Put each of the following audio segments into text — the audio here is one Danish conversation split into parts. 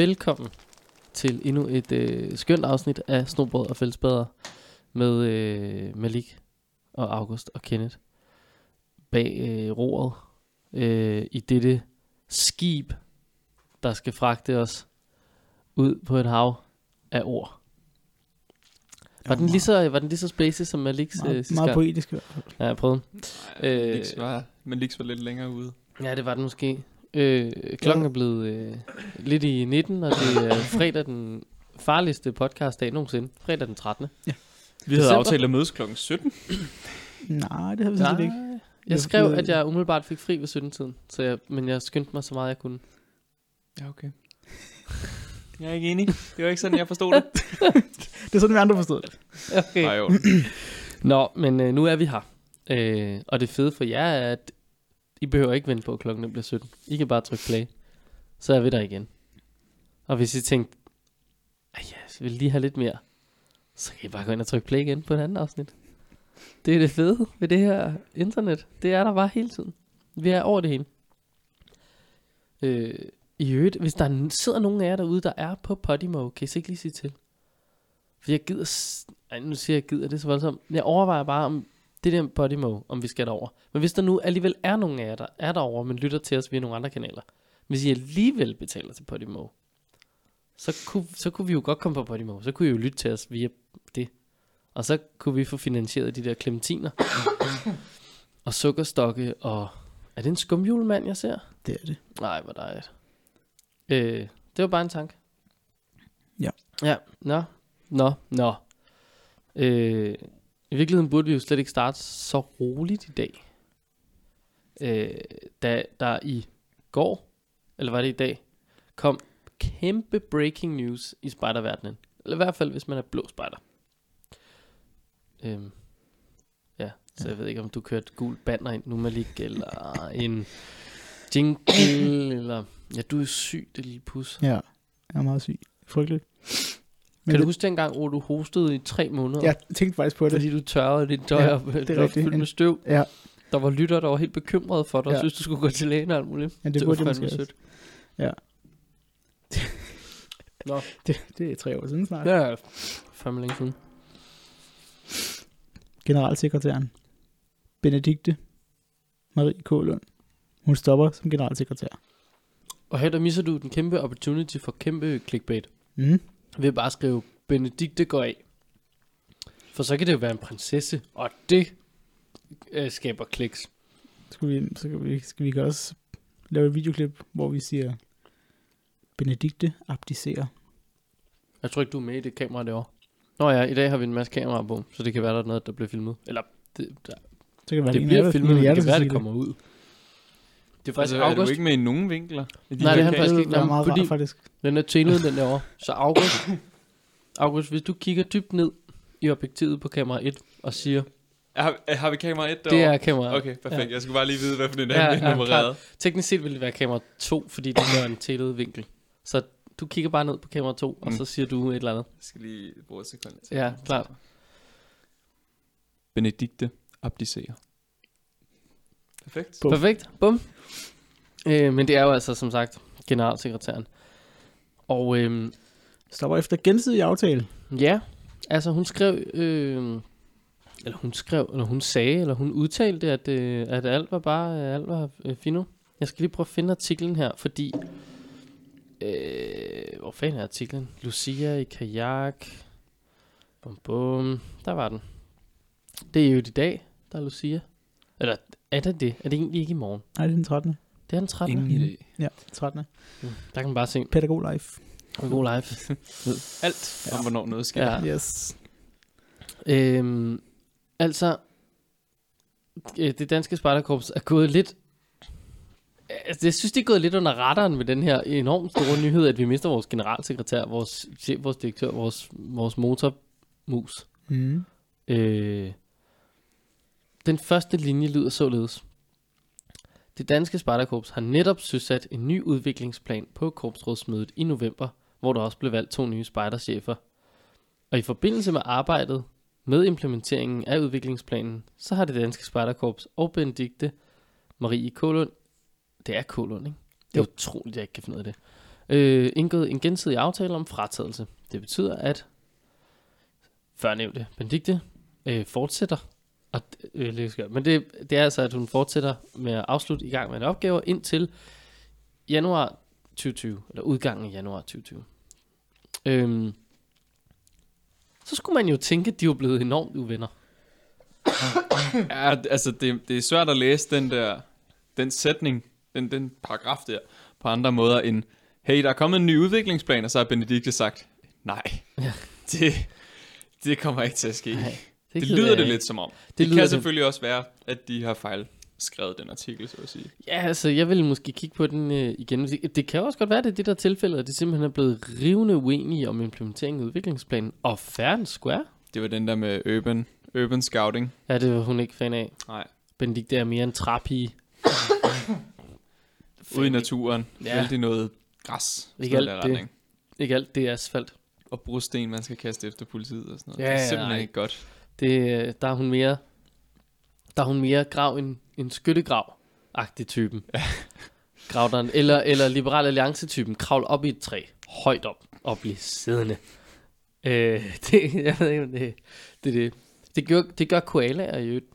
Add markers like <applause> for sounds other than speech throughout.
velkommen til endnu et øh, skønt afsnit af Snobrød og Fællesbader med øh, Malik og August og Kenneth bag øh, roret øh, i dette skib, der skal fragte os ud på et hav af ord. Var den lige så, var den lige så spacey som Maliks øh, Meget, sidste meget poetisk i hvert fald. Ja, jeg prøvede. Øh, Øh, var, men Lix var lidt længere ude. Ja, det var den måske. Øh, klokken er blevet øh, lidt i 19, og det er <laughs> fredag den farligste podcastdag nogensinde. Fredag den 13. Vi havde December? aftalt at mødes klokken 17. Nej, det har vi sådan set ikke. Jeg skrev, at jeg umiddelbart fik fri ved 17-tiden, så jeg, men jeg skyndte mig så meget, jeg kunne. Ja, okay. Jeg er ikke enig. Det var ikke sådan, jeg forstod det. <laughs> Det er sådan, vi andre forstod det. Okay. Nej, jo. Nå, men øh, nu er vi her. Øh, og det fede for jer er, at i behøver ikke vente på, at klokken bliver 17. I kan bare trykke play. Så er vi der igen. Og hvis I tænkte, at jeg vil lige have lidt mere, så kan I bare gå ind og trykke play igen på et andet afsnit. Det er det fede ved det her internet. Det er der bare hele tiden. Vi er over det hele. Øh, I øvrigt, hvis der sidder nogen af jer derude, der er på Podimo, kan I så ikke lige sige til? For jeg gider... Ej, nu siger jeg gider, det er så voldsomt. Jeg overvejer bare, om det der Podimo, om vi skal derover. Men hvis der nu alligevel er nogen af jer, der er derovre, men lytter til os via nogle andre kanaler. Hvis I alligevel betaler til Podimo, så kunne, så kunne vi jo godt komme på Podimo. Så kunne I jo lytte til os via det. Og så kunne vi få finansieret de der klementiner. <coughs> og sukkerstokke og... Er det en skumjulemand, jeg ser? Det er det. Nej, hvor dejligt. Øh, det var bare en tanke. Ja. Ja, nå, nå, nå. Øh, I virkeligheden burde vi jo slet ikke starte så roligt i dag. Øh, da der i går, eller var det i dag, kom kæmpe breaking news i spiderverdenen. Eller i hvert fald, hvis man er blå spider. Øhm, ja, så jeg ved ikke, om du kørte gul banner ind nu, Malik, eller en jingle, eller... Ja, du er syg, det lille pus. Ja, jeg er meget syg. Frygteligt. Men Kan du det, huske dengang, hvor du hostede i tre måneder? jeg tænkte faktisk på det. Fordi du tørrede dit tøj Ja, op, det er var fyldt med støv. Ja, Der var lytter, der var helt bekymrede for dig, og Ja. synes, du skulle gå til lægen og alt muligt. ja det, var burde jeg fandme sødt. Ja. <laughs> Nå. Det, det er tre år siden snart. Det er fandme længe siden. Generalsekretæren. Benedikte Marie Kålund. Hun stopper som generalsekretær. Og her der misser du den kæmpe opportunity for kæmpe clickbait. Mm. Ved at bare skrive, Benedikte går af. For så kan det jo være en prinsesse, og det øh, skaber kliks. Skal vi, så skal vi, skal vi også lave et videoklip, hvor vi siger, Benedikte abdicerer. Jeg tror ikke, du er med i det kamera derovre. Nå ja, i dag har vi en masse kameraer på, så det kan være, der er noget, der bliver filmet. Eller, det, der, Så kan det, være, det bliver filmet, men det kan være, det kommer ud. Det er faktisk Altså, er du August. ikke med i nogen vinkler? I de Nej, det er han faktisk Det ikke. være Nå, meget fordi- rart, faktisk. Den er tændet, den derovre. Så August, <laughs> August, hvis du kigger dybt ned i objektivet på kamera 1 og siger, Har, har vi kamera 1 det derovre? er kamera Okay, perfekt. Ja. Jeg skulle bare lige vide, hvad for en Ja, af ja, er nummereret. Teknisk set vil det være kamera 2, fordi det er en tættet vinkel. Så du kigger bare ned på kamera 2, og Mm. så siger du et eller andet. Jeg skal lige bruge et sekund til. Ja, klart. Benedikte abdicerer. Perfekt. Bum. Perfekt, bum. Øh, men det er jo altså, som sagt, generalsekretæren. Og øhm, Stopper efter gensidig aftale. Ja, altså hun skrev, øh, eller hun skrev, eller hun sagde, eller hun udtalte, at, øh, at alt var bare, alt var øh, fino. Jeg skal lige prøve at finde artiklen her, fordi, øh, hvor fanden er artiklen? Lucia i kajak, bum bum, der var den. Det er jo i dag, der er Lucia. Eller er det det? Er det egentlig ikke i morgen? Nej, det er den 13. Det er den 13. Ingen idé. Ja, 13. Mm, Der kan man bare se. Pædagog life. God live. <laughs> Alt Ja. om, hvornår noget sker. Ja. Yes. Øhm, altså, øh, det danske Spartakorps er gået lidt... Altså, jeg synes, det er gået lidt under radaren med den her enormt store <laughs> nyhed, at vi mister vores generalsekretær, vores chef, vores direktør, vores, vores motormus. Mm. Øh, den første linje lyder således. Det danske Spartakorps har netop søsat en ny udviklingsplan på korpsrådsmødet i november, hvor der også blev valgt to nye spejderchefer. Og i forbindelse med arbejdet med implementeringen af udviklingsplanen, så har det danske Spartakorps og Benedikte Marie Kålund, det er Kålund, ikke? Det er Jo. utroligt, jeg ikke kan finde ud af det, øh, indgået en gensidig aftale om fratagelse. Det betyder, at førnævnte Benedikte øh, fortsætter, og, øh, det skal- men det, det er altså, at hun fortsætter med at afslutte i gang med en opgave indtil januar 2020, eller udgangen af januar 2020. Øhm, så skulle man jo tænke, at de var blevet enormt uvenner. <coughs> Ja, altså det, det er svært at læse den der, den sætning, den, den paragraf der, på andre måder end, hey, der er kommet en ny udviklingsplan, og så har Benedikte sagt, nej, Ja. <laughs> det, det kommer ikke til at ske. Nej, Det, det lyder det lidt som om. Det, Det kan det- selvfølgelig også være, at de har fejl skrevet den artikel, så at sige. Ja, altså, jeg vil måske kigge på den øh, igen. Det kan også godt være, det er det der tilfælde, at de simpelthen er blevet rivende uenige om implementeringen af udviklingsplanen. Og and square. Det var den der med urban, urban scouting. Ja, det var hun ikke fan af. Nej, Benedikte er mere en træpige. <coughs> ude i naturen. Ja. Vældig noget græs. Ikke alt det. retning. Ikke alt, det er asfalt. Og brosten, man skal kaste efter politiet og sådan noget. Ja, det er simpelthen nej. ikke godt. Det, der er hun mere, der er hun mere grav en, en skyttegrav-agtig typen. Ja. Grav der, eller, eller liberal alliance-typen. Kravl op i et træ. Højt op. Og blive siddende. Øh, <laughs> det, jeg ved ikke, det, det, det, det, gør, det gør koalaer øvrigt.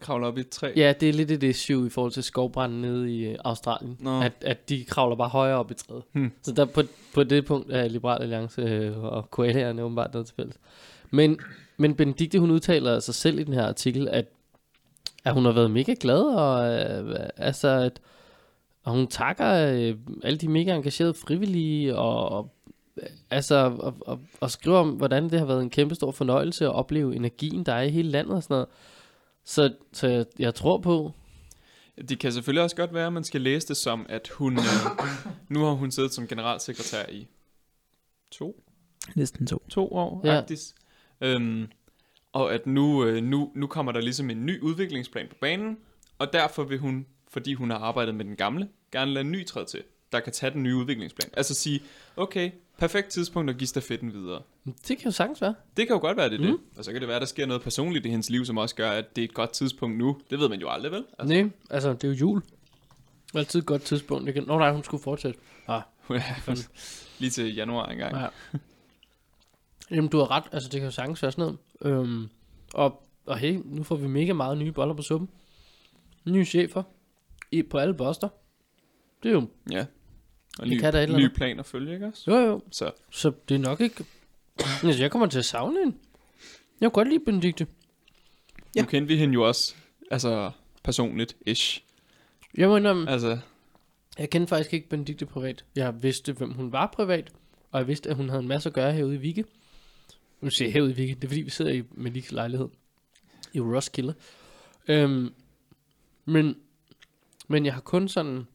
Kravler op i et træ. Ja, det er lidt et issue i forhold til skovbranden nede i øh, Australien. Nå. At, at de kravler bare højere op i træet. Hmm. Så der på, på det punkt er Liberal Alliance øh, og koalaerne åbenbart noget til fælles. Men, men Benedikte, hun udtaler sig selv i den her artikel, at, at hun har været mega glad, og øh, altså, at og hun takker øh, alle de mega engagerede frivillige, og, og altså, og, og, og skriver om, hvordan det har været en kæmpe stor fornøjelse at opleve energien, der er i hele landet og sådan noget. Så, så jeg, jeg tror på, Det kan selvfølgelig også godt være, at man skal læse det som, at hun, øh, nu har hun siddet som generalsekretær i to, Næsten to. to år, ja. Agtis. Øhm, og at nu, øh, nu, nu kommer der ligesom en ny udviklingsplan på banen, og derfor vil hun, fordi hun har arbejdet med den gamle, gerne lade en ny træde til, der kan tage den nye udviklingsplan. Altså sige, okay, perfekt tidspunkt at give stafetten videre. det kan jo sagtens være. Det kan jo godt være, det er Mm. det. Og så kan det være, der sker noget personligt i hendes liv, som også gør, at det er et godt tidspunkt nu. Det ved man jo aldrig, vel? Altså. Nej, altså det er jo jul. Altid et godt tidspunkt. Det kan... Nå nej, hun skulle fortsætte. Ah, <laughs> Altså, lige til januar engang. ja. Jamen du har ret, altså det kan jo sagtens være sådan noget. Øhm, og, og hey, nu får vi mega meget nye boller på suppen. Nye chefer. I, på alle poster. Det er jo, Ja. Og Det ny, kan der et eller ny andet. plan at følge, ikke også? jo jo, Så så det er nok ikke... Altså jeg kommer til at savne hende. Jeg kunne godt lide Benedikte. ja. Ja. nu kendte vi hende jo også, altså personligt, ish. Jeg må indrømme, Altså, Jeg kendte faktisk ikke Benedikte privat. Jeg vidste, hvem hun var privat, og jeg vidste, at hun havde en masse at gøre herude i Vigge. Nu siger jeg herude i Vigge, det er fordi, vi sidder i Maliks lejlighed i Roskilde. Øhm, men, men jeg har kun sådan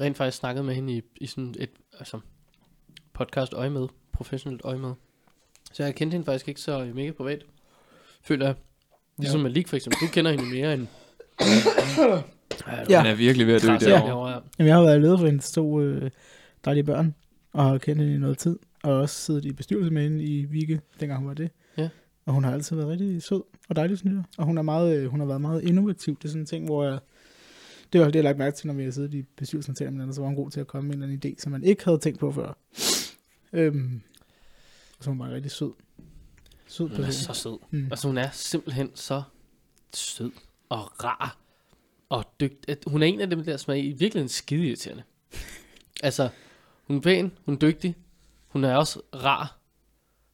rent faktisk snakket med hende i, i sådan et altså, podcast øje med, professionelt øje med. Så jeg kendte hende faktisk ikke så mega privat. Føler jeg. Ligesom Ja. Malik for eksempel. Du kender hende mere end... <coughs> Ja. ja. han er virkelig ved at dø derovre, ja. Jamen, jeg har været leder for hendes to øh, dejlige børn, og har kendt hende i noget tid, og også siddet i bestyrelse med hende i Vigge, dengang hun var det. Ja. Og hun har altid været rigtig sød og dejlig, synes jeg. Og hun, er meget, øh, hun har været meget innovativ. Det er sådan en ting, hvor jeg... Det var det, jeg lagt mærke til, når vi har siddet i bestyrelsen til hinanden, så var hun god til at komme med en eller anden idé, som man ikke havde tænkt på før. Øhm, så hun var rigtig sød. Sød Hun er person. så sød. Mm. Altså hun er simpelthen så sød og rar og dygtig. Hun er en af dem der, som er i virkeligheden skide irriterende. altså, hun er pæn, hun er dygtig, hun er også rar.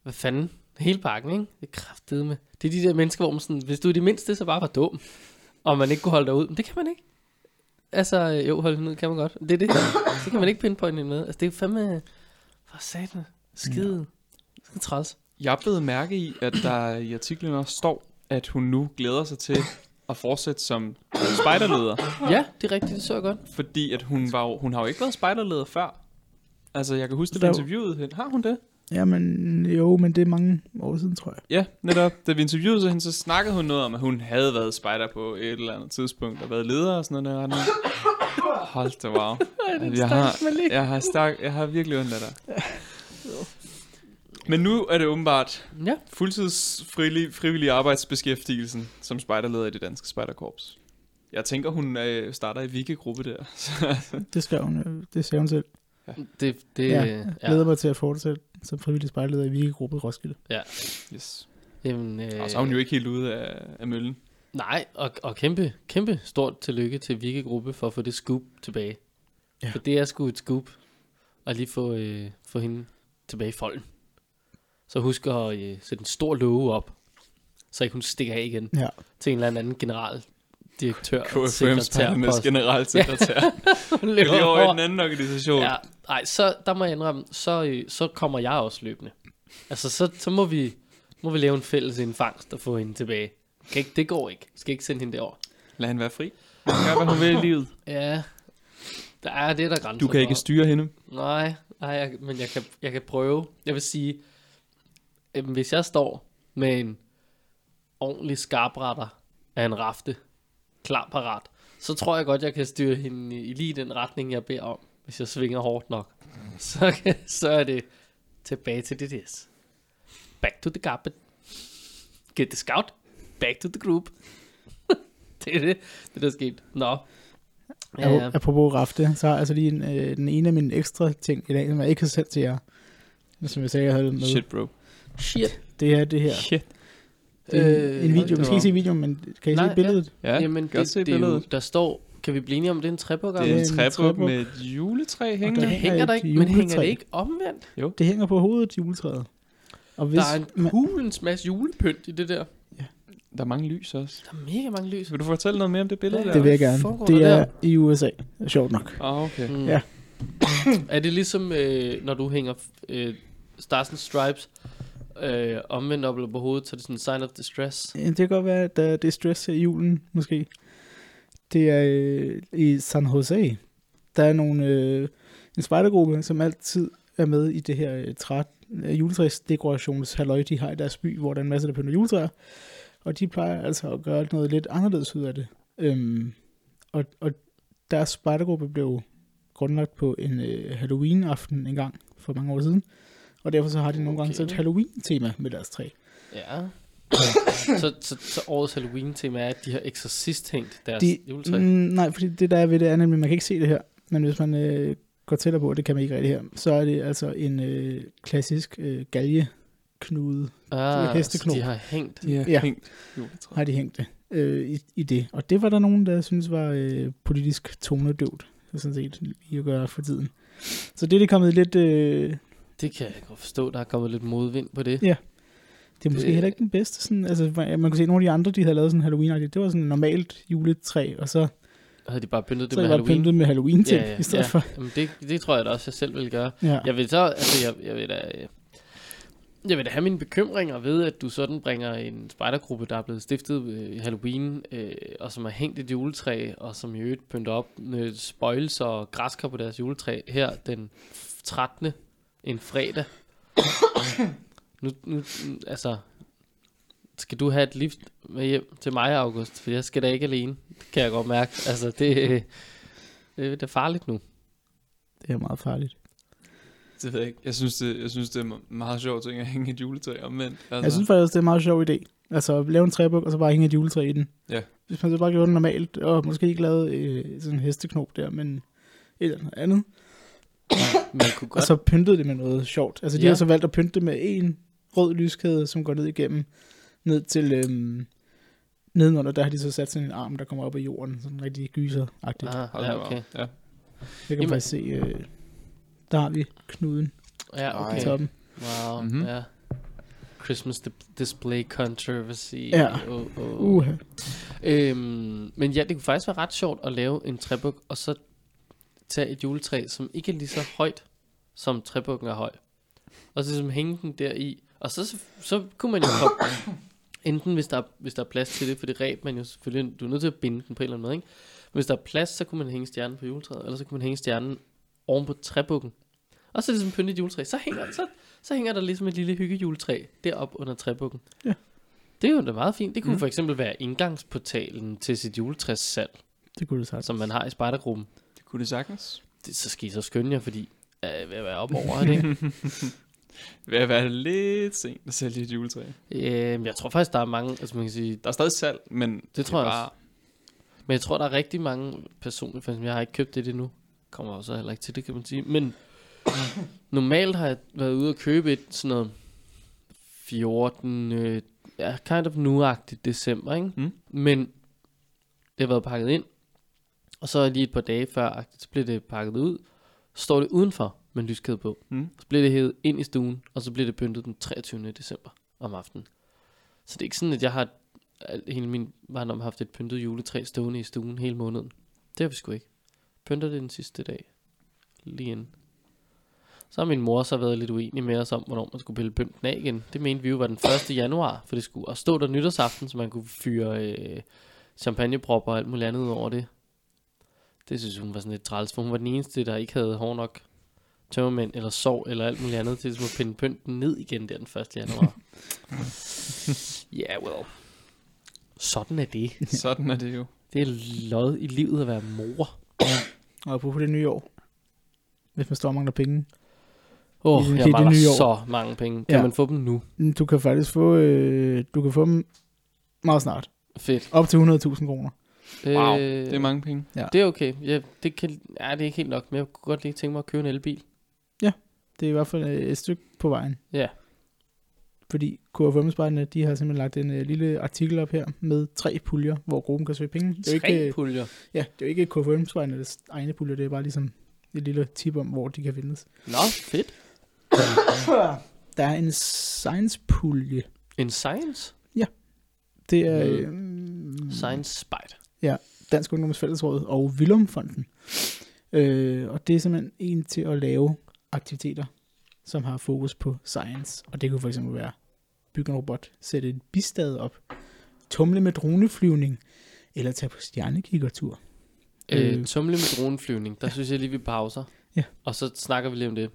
Hvad fanden? Hele pakken, ikke? Det er kraftedeme med. Det er de der mennesker, hvor man sådan, hvis du er det mindste, så bare var dum. Og man ikke kunne holde dig ud. Men det kan man ikke. Altså, øh, jo, holde hende ud kan man godt. Det er det. Det kan man ikke pinpointe hende med. Altså, det er fandme... For satan. Skide. Skide træls. Jeg blev mærke i, at der i artiklen også står, at hun nu glæder sig til at fortsætte som spejderleder. Ja, det er rigtigt. Det så jeg godt. Fordi at hun, var jo, hun har jo ikke været spejderleder før. Altså, jeg kan huske, det vi interviewede hende. Har hun det? Jamen, jo, men det er mange år siden, tror jeg. Ja, netop. Da vi interviewede hende, så snakkede hun noget om, at hun havde været spejder på et eller andet tidspunkt, og været leder og sådan noget. Der. Hold da wow. <laughs> Jeg har, jeg har, stærk, jeg har virkelig ondt af dig. Men nu er det åbenbart Ja. fuldtids frivillig, frivillig arbejdsbeskæftigelsen som spejderleder i det danske spejderkorps. Jeg tænker, hun øh, starter i Vike-gruppe der. <laughs> Det skal hun, øh, det sagde hun selv. Det, det, Ja, ja, Jeg ja. glæder mig til at fortsætte som frivillig spejleder i Vigegruppe Roskilde. yes. Jamen, øh, Og så er hun jo ikke helt ude af, af møllen. Nej, og, og kæmpe, kæmpe stort tillykke til Vikke Gruppe for at få det scoop tilbage. Ja. Ja. For det er sgu et scoop at lige få, øh, få hende tilbage i folden. Så husk at øh, sætte en stor låge op, så ikke hun stikker af igen Ja. til en eller anden generaldirektør. KFM-spejdernes generalsekretær. <laughs> Løber Lige over i den anden organisation. Ja, nej, så der må jeg indrømme, så, øh, så kommer jeg også løbende. Altså, så, så må, vi, må vi lave en fælles indfangst og få hende tilbage. Kan ikke, det går ikke. Skal ikke sende hende derover. Lad hende være fri. Hun gøre, hvad hun vil i livet. Ja, der er det, der er grænser Du kan ikke for. styre hende. Nej, nej jeg, men jeg kan, jeg kan prøve. Jeg vil sige, øhm, hvis jeg står med en ordentlig skarpretter af en rafte, klar parat, så tror jeg godt, jeg kan styre hende i, i lige den retning, jeg beder om, hvis jeg svinger hårdt nok. <laughs> Så, kan, så er det tilbage til DDS. Back to the carpet. Get the scout. Back to the group. <laughs> det er det, det der er sket. Nå. Ja. Apropos rafte, så har jeg altså lige en, øh, den ene af mine ekstra ting i dag, som jeg ikke har sendt til jer. Som jeg sagde, jeg havde med. Shit, bro. Shit. Det er det her. Shit. Det er Øh, en video. det Vi skal ikke se videoen, men kan I Nej, se billedet? Ja, Jamen, godt det, se det er jo, billedet. der står, kan vi blive enige om, det er en træbuk? Det er Det en er en træbuk med et juletræ hængende. det hænger hænger der ikke, men hænger det ikke omvendt? Det hænger på hovedet, juletræet. Og hvis der er en man, hulens masse julepynt i det der. Der er mange lys også. Der er mega mange lys. Vil du fortælle noget mere om det billede Ja, der? det vil jeg gerne. Det er der? i USA. Sjovt nok. Ah, okay. Mm. Ja. er det ligesom, øh, når du hænger øh, Stars and Stripes øh, omvendt op eller på hovedet, så er det sådan en sign of distress? Ja, Det kan godt være, at der- det er stress her i julen, måske. Det er øh, i San Jose. Der er nogle, øh, en spejdergruppe, som altid er med i det her øh, træt, øh, juletræsdekorationshalløj, de har i deres by, hvor der er en masse, der pynter juletræer. Og de plejer altså at gøre noget lidt anderledes ud af det. Øhm, og, og deres spejdergruppe blev grundlagt på en øh, Halloween-aften en gang for mange år siden. Og derfor så har de nogle gange Okay. så et Halloween-tema med deres træ. Ja. <coughs> så, så, så årets Halloween-tema er, at de har eksorcist hængt deres De- juletræ. Mm, nej, fordi det der er ved det er nemlig, man kan ikke se det her. Men hvis man øh, går tættere på, det kan man ikke rigtig her, så er det altså en øh, klassisk øh, galgeknude, ah, hesteknop. så de har hængt. De har Ja. hængt juletræ. har de hængt det øh, i, i det. Og det var der nogen, der synes var øh, politisk tonedøvt, sådan set, lige at gøre for tiden. Så det er det kommet lidt... Øh, Det kan jeg godt forstå, der er kommet lidt modvind på det. Ja. Det er måske Det- heller ikke den bedste. Sådan, altså, man kunne se, at nogle af de andre, de havde lavet sådan halloween det var sådan et normalt juletræ, og så, Havde de bare pyntet det så med er det bare Halloween? pyntet med halloween til, ja, ja, i stedet ja. for. Jamen, det, det tror jeg da også, jeg selv vil gøre. Ja. Jeg vil så, altså jeg, jeg vil da, øh, jeg vil da have mine bekymringer ved, at du sådan bringer en spejdergruppe, der er blevet stiftet øh, i Halloween, øh, og som har hængt et juletræ, og som i øvrigt pynter op med spoils og græskar på deres juletræ, her den 13. en fredag. Nu, nu, altså, skal du have et lift med hjem til mig, August? For jeg skal da ikke alene, det kan jeg godt mærke. Altså, det, øh, <laughs> det er farligt nu. Det er meget farligt. Det ved jeg ikke. Jeg synes, det, jeg synes, det er me- meget sjovt ting at hænge et juletræ omvendt. Altså, Jeg synes faktisk, det er en meget sjov idé. Altså at lave en træbuk, og så bare hænge et juletræ i den. Ja. Hvis man så bare gjorde det normalt, og måske ikke lavede øh, sådan en hesteknop der, men et eller andet. <coughs> Man kunne Og godt så pyntede det med noget sjovt. Altså de Ja. har så valgt at pynte det med en rød lyskæde, som går ned igennem, ned til øhm, nedenunder, der har de så sat sådan en arm, der kommer op af jorden, sådan rigtig gyser-agtigt. Ah. Ja, okay. Ja. Jeg kan Jamen- faktisk se, øh, der har vi knuden Ja, okay. i toppen. Wow, Mhm. mm-hmm. ja. Christmas di- display controversy. Ja. Oh, oh. Uh, Øhm, men ja, det kunne faktisk være ret sjovt at lave en træbuk, og så tage et juletræ, som ikke er lige så højt, som træbukken er høj. Og så ligesom hænge den der i. Og så, så, så kunne man jo hoppe, enten hvis der, er, hvis der er plads til det, for det ræb man jo selvfølgelig, du er nødt til at binde den på en eller anden måde, ikke? Men hvis der er plads, så kunne man hænge stjernen på juletræet, eller så kunne man hænge stjernen oven på træbukken. Og så ligesom pynte et juletræ. Så hænger, så, så hænger der ligesom et lille hyggejuletræ deroppe under træbukken. Ja. Det er jo da meget fint. Det kunne Mm. for eksempel være indgangsportalen til sit juletræssalg, det kunne det sagt. som man har i spejdergruppen. Det kunne det sagtens. Det, så skal I så skynde jer, fordi øh, ved at være op over, er det ikke? <laughs> Ved at være lidt sent at sælge et juletræ. øhm, jeg tror faktisk, der er mange, altså man kan sige, Der er stadig salg, men Det tror er jeg bare, Men jeg tror, der er rigtig mange personligt, for jeg har ikke købt det endnu. Kommer også heller ikke til det, kan man sige. Men normalt har jeg været ude og købe et sådan noget 14, øh, ja, kind of nu-agtigt december, ikke? Mm. Men det har været pakket ind, og så lige et par dage før, så blev det pakket ud, står det udenfor med en lyskæde på. Mm. Så bliver det hævet ind i stuen, og så bliver det pyntet den 23. december om aftenen. Så det er ikke sådan, at jeg har hele min barndom haft et pyntet juletræ stående i stuen hele måneden. Det har vi sgu ikke. Pynter det den sidste dag. Lige inden. Så har min mor så været lidt uenig med os om, hvornår man skulle pille pynten af igen. Det mente vi jo var den 1. januar, for det skulle også stå der nytårsaften, så man kunne fyre øh, champagnepropper og alt muligt andet over det. Det synes hun var sådan lidt træls, for hun var den eneste, der ikke havde hår nok tømmermænd eller sov eller alt muligt andet til ligesom at pinde pynten ned igen der den 1. januar. Ja, <laughs> yeah, well. Sådan er det. <laughs> Sådan er det jo. Det er lod i livet at være mor. Og på det nye år. Hvis man står og mangler penge. Åh, oh, det- jeg det mangler nye år. så mange penge. Kan Ja. man få dem nu? Du kan faktisk få, øh, du kan få dem meget snart. Fedt. Op til 100.000 kroner. Wow, øh, det er mange penge. Det er okay. Ja, det, kan, ja, det er ikke helt nok, men jeg kunne godt lige tænke mig at købe en elbil. Det er i hvert fald øh, et stykke på vejen. Ja. Fordi KFM-spejderne, de har simpelthen lagt en øh, lille artikel op her med tre puljer, hvor gruppen kan søge penge. Det er Tre ikke, øh, puljer. ja, det er jo ikke KFM-spejdernes egne puljer, det er bare ligesom et lille tip om, hvor de kan findes. Nå, fedt. <coughs> Der er en science-pulje. En science? Det er øh, Science Spite. Dansk Ungdoms Fællesråd og Willumfonden. Øh, og det er simpelthen en til at lave aktiviteter, som har fokus på science. Og det kunne for eksempel være bygge en robot, sætte et bistad op, tumle med droneflyvning, eller tage på stjernekikkertur. Øh, Øh. tumle med droneflyvning. Der synes jeg lige, vi pauser. Ja. Og så snakker vi lige om det.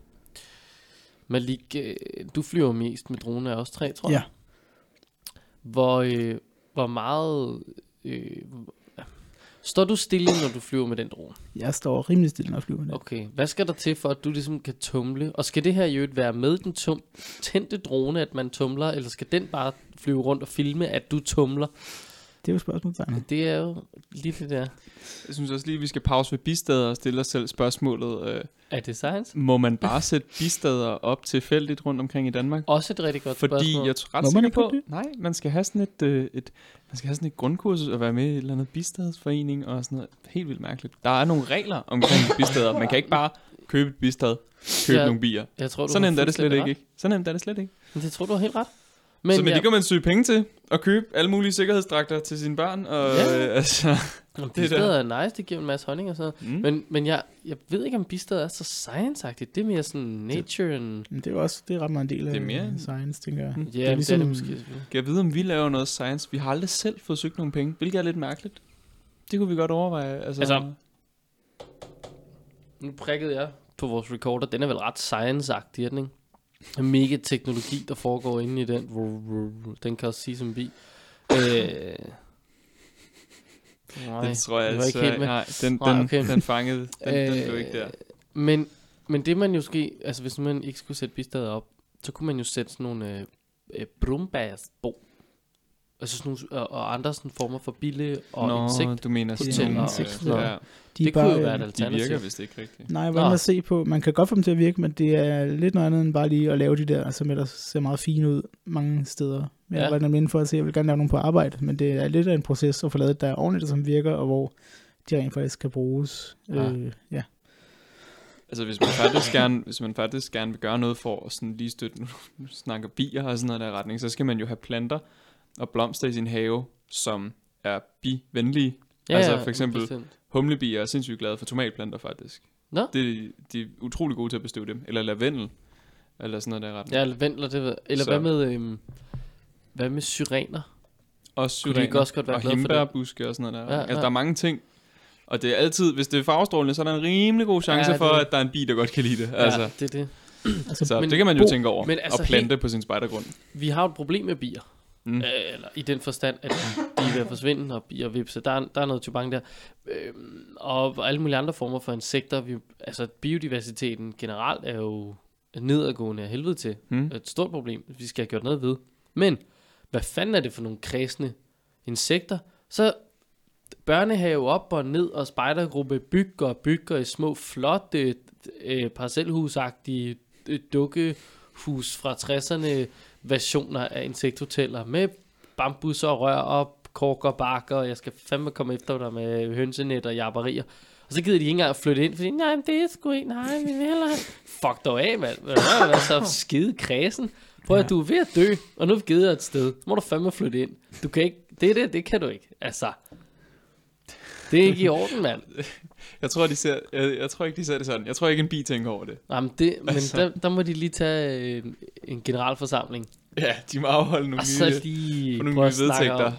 Malik, øh, du flyver mest med drone af os tre, tror jeg. Ja. Hvor, øh, hvor meget... Øh, står du stille, når du flyver med den drone? Jeg står rimelig stille, når jeg flyver med det. Okay, hvad skal der til for, at du ligesom kan tumle? Og skal det her jo være med den tum- tændte drone, at man tumler, eller skal den bare flyve rundt og filme, at du tumler? Det er jo spørgsmålstegnet. Det er jo lige det der. Jeg synes også lige, vi skal pause ved bistader og stille os selv spørgsmålet. Øh, Er det science? må man bare sætte bistader op tilfældigt rundt omkring i Danmark? Også et rigtig godt Fordi spørgsmål. jeg er ret Må sikker ikke på, det? nej, man skal have sådan et, øh, et, man skal have sådan et grundkursus og være med i et eller andet bistadsforening og sådan noget. Helt vildt mærkeligt. Der er nogle regler omkring bistader. Man kan ikke bare købe et bistad, købe Ja, nogle bier. jeg tror, du Så har nemt er det slet ikke, ikke? Så nemt er det slet ikke. Men det tror du har helt ret. Men, så men ja, det kan man søge penge til og købe alle mulige sikkerhedsdragter til sine børn. Og, Ja. øh, altså, Jamen, det der. er nice, det giver en masse honning og sådan noget. mm. Men, men jeg, jeg ved ikke, om bistader er så science-agtigt. Det er mere sådan nature and... Men det er også det er ret meget en del af Det er mere- science, tænker jeg. Mm. Ja, det er det er, ligesom- det måske. selvfølgelig. Kan jeg vide, om vi laver noget science? Vi har aldrig selv fået søgt nogle penge, hvilket er lidt mærkeligt. Det kunne vi godt overveje. Altså, Altså- Nu prikkede jeg på vores recorder. Den er vel ret science-agtig, den ikke? Mega teknologi, der foregår inde i den. Den kan også sige som bi. Øh, nej, det tror jeg det var ikke altså, helt med. nej, den, Nej, den, okay. den fangede, den, øh, den blev ikke der. Men, men det man jo ske, altså hvis man ikke skulle sætte bistader op, så kunne man jo sætte sådan nogle øh, øh, brumbærsbo. Altså sådan nogle, og, og andre sådan former for bille og Nå, insekt. du mener sådan nogle, noget. ja, De, Det er kunne bare, jo være et øh, de alternativ. virker vist ikke rigtigt. Nej, hvad med at se på? Man kan godt få dem til at virke, men det er lidt noget andet end bare lige at lave de der, som der ser meget fine ud mange steder. Jeg Ja. ja. var nemlig inde for at se, at jeg vil gerne lave nogle på arbejde, men det er lidt af en proces at få lavet, der er ordentligt, som virker, og hvor de rent faktisk kan bruges. Ja. Ja. Øh, ja. Altså hvis man faktisk gerne, hvis man faktisk gerne vil gøre noget for at sådan lige støtte, nu snakker bier og sådan noget der retning, så skal man jo have planter og blomster i sin have, som er bivenlige. Altså, for eksempel-. Humlebier er sindssygt glade for tomatplanter faktisk. Nå. Det, de er utrolig gode til at bestøve dem. Eller lavendel. Eller sådan noget der retning. Ja, lavendler, det ved Eller Så- hvad med, øhm, hvad med syrener? Også Kunne de syrener også godt være og glade for det? himbærbuske og sådan noget der. Ja, Ja, altså, ja. der er mange ting. Og det er altid, hvis det er farvestrålende, så er der en rimelig god chance Ja, ja, for, at der er en bi, der godt kan lide det. Ja, Altså, det er det. Altså, så men det kan man jo Bo- tænke over. men altså og plante på sin spejdergrund. Vi har et problem med bier. Mm. Øh, eller i den forstand, at de er ved at forsvinde, og bier vipse. Der er, der er noget tubang der. Øhm, og alle mulige andre former for insekter. Vi, altså biodiversiteten generelt er jo nedadgående af helvede til. Mm. Et stort problem, vi skal have gjort noget ved. Men, hvad fanden er det for nogle kredsende insekter? Så børnehave op og ned, og spejdergruppe bygger og bygger i små, flotte, øh, parcelhusagtige øh, dukkehus fra 60'erne versioner af insekthoteller med bambus og rør og kork og bakker, og jeg skal fandme komme efter dig med hønsenet og japperier. Og så gider de ikke engang flytte ind, fordi, nej, det er sgu ikke, nej, vi vil hellere have... Fuck dog af, mand. Det er så skide kredsen. Prøv at du er ved at dø, og nu er vi givet dig et sted. Så må du fandme flytte ind. Du kan ikke, det det, det kan du ikke. Altså, det er ikke i orden, mand. Jeg tror, de ser, jeg, jeg tror ikke, de ser det sådan. Jeg tror ikke, en bi tænker over det. Jamen det, men Altså. der, der må de lige tage en, en generalforsamling. Ja, de må afholde nogle Og så nye, lige nogle nye vedtægter. om,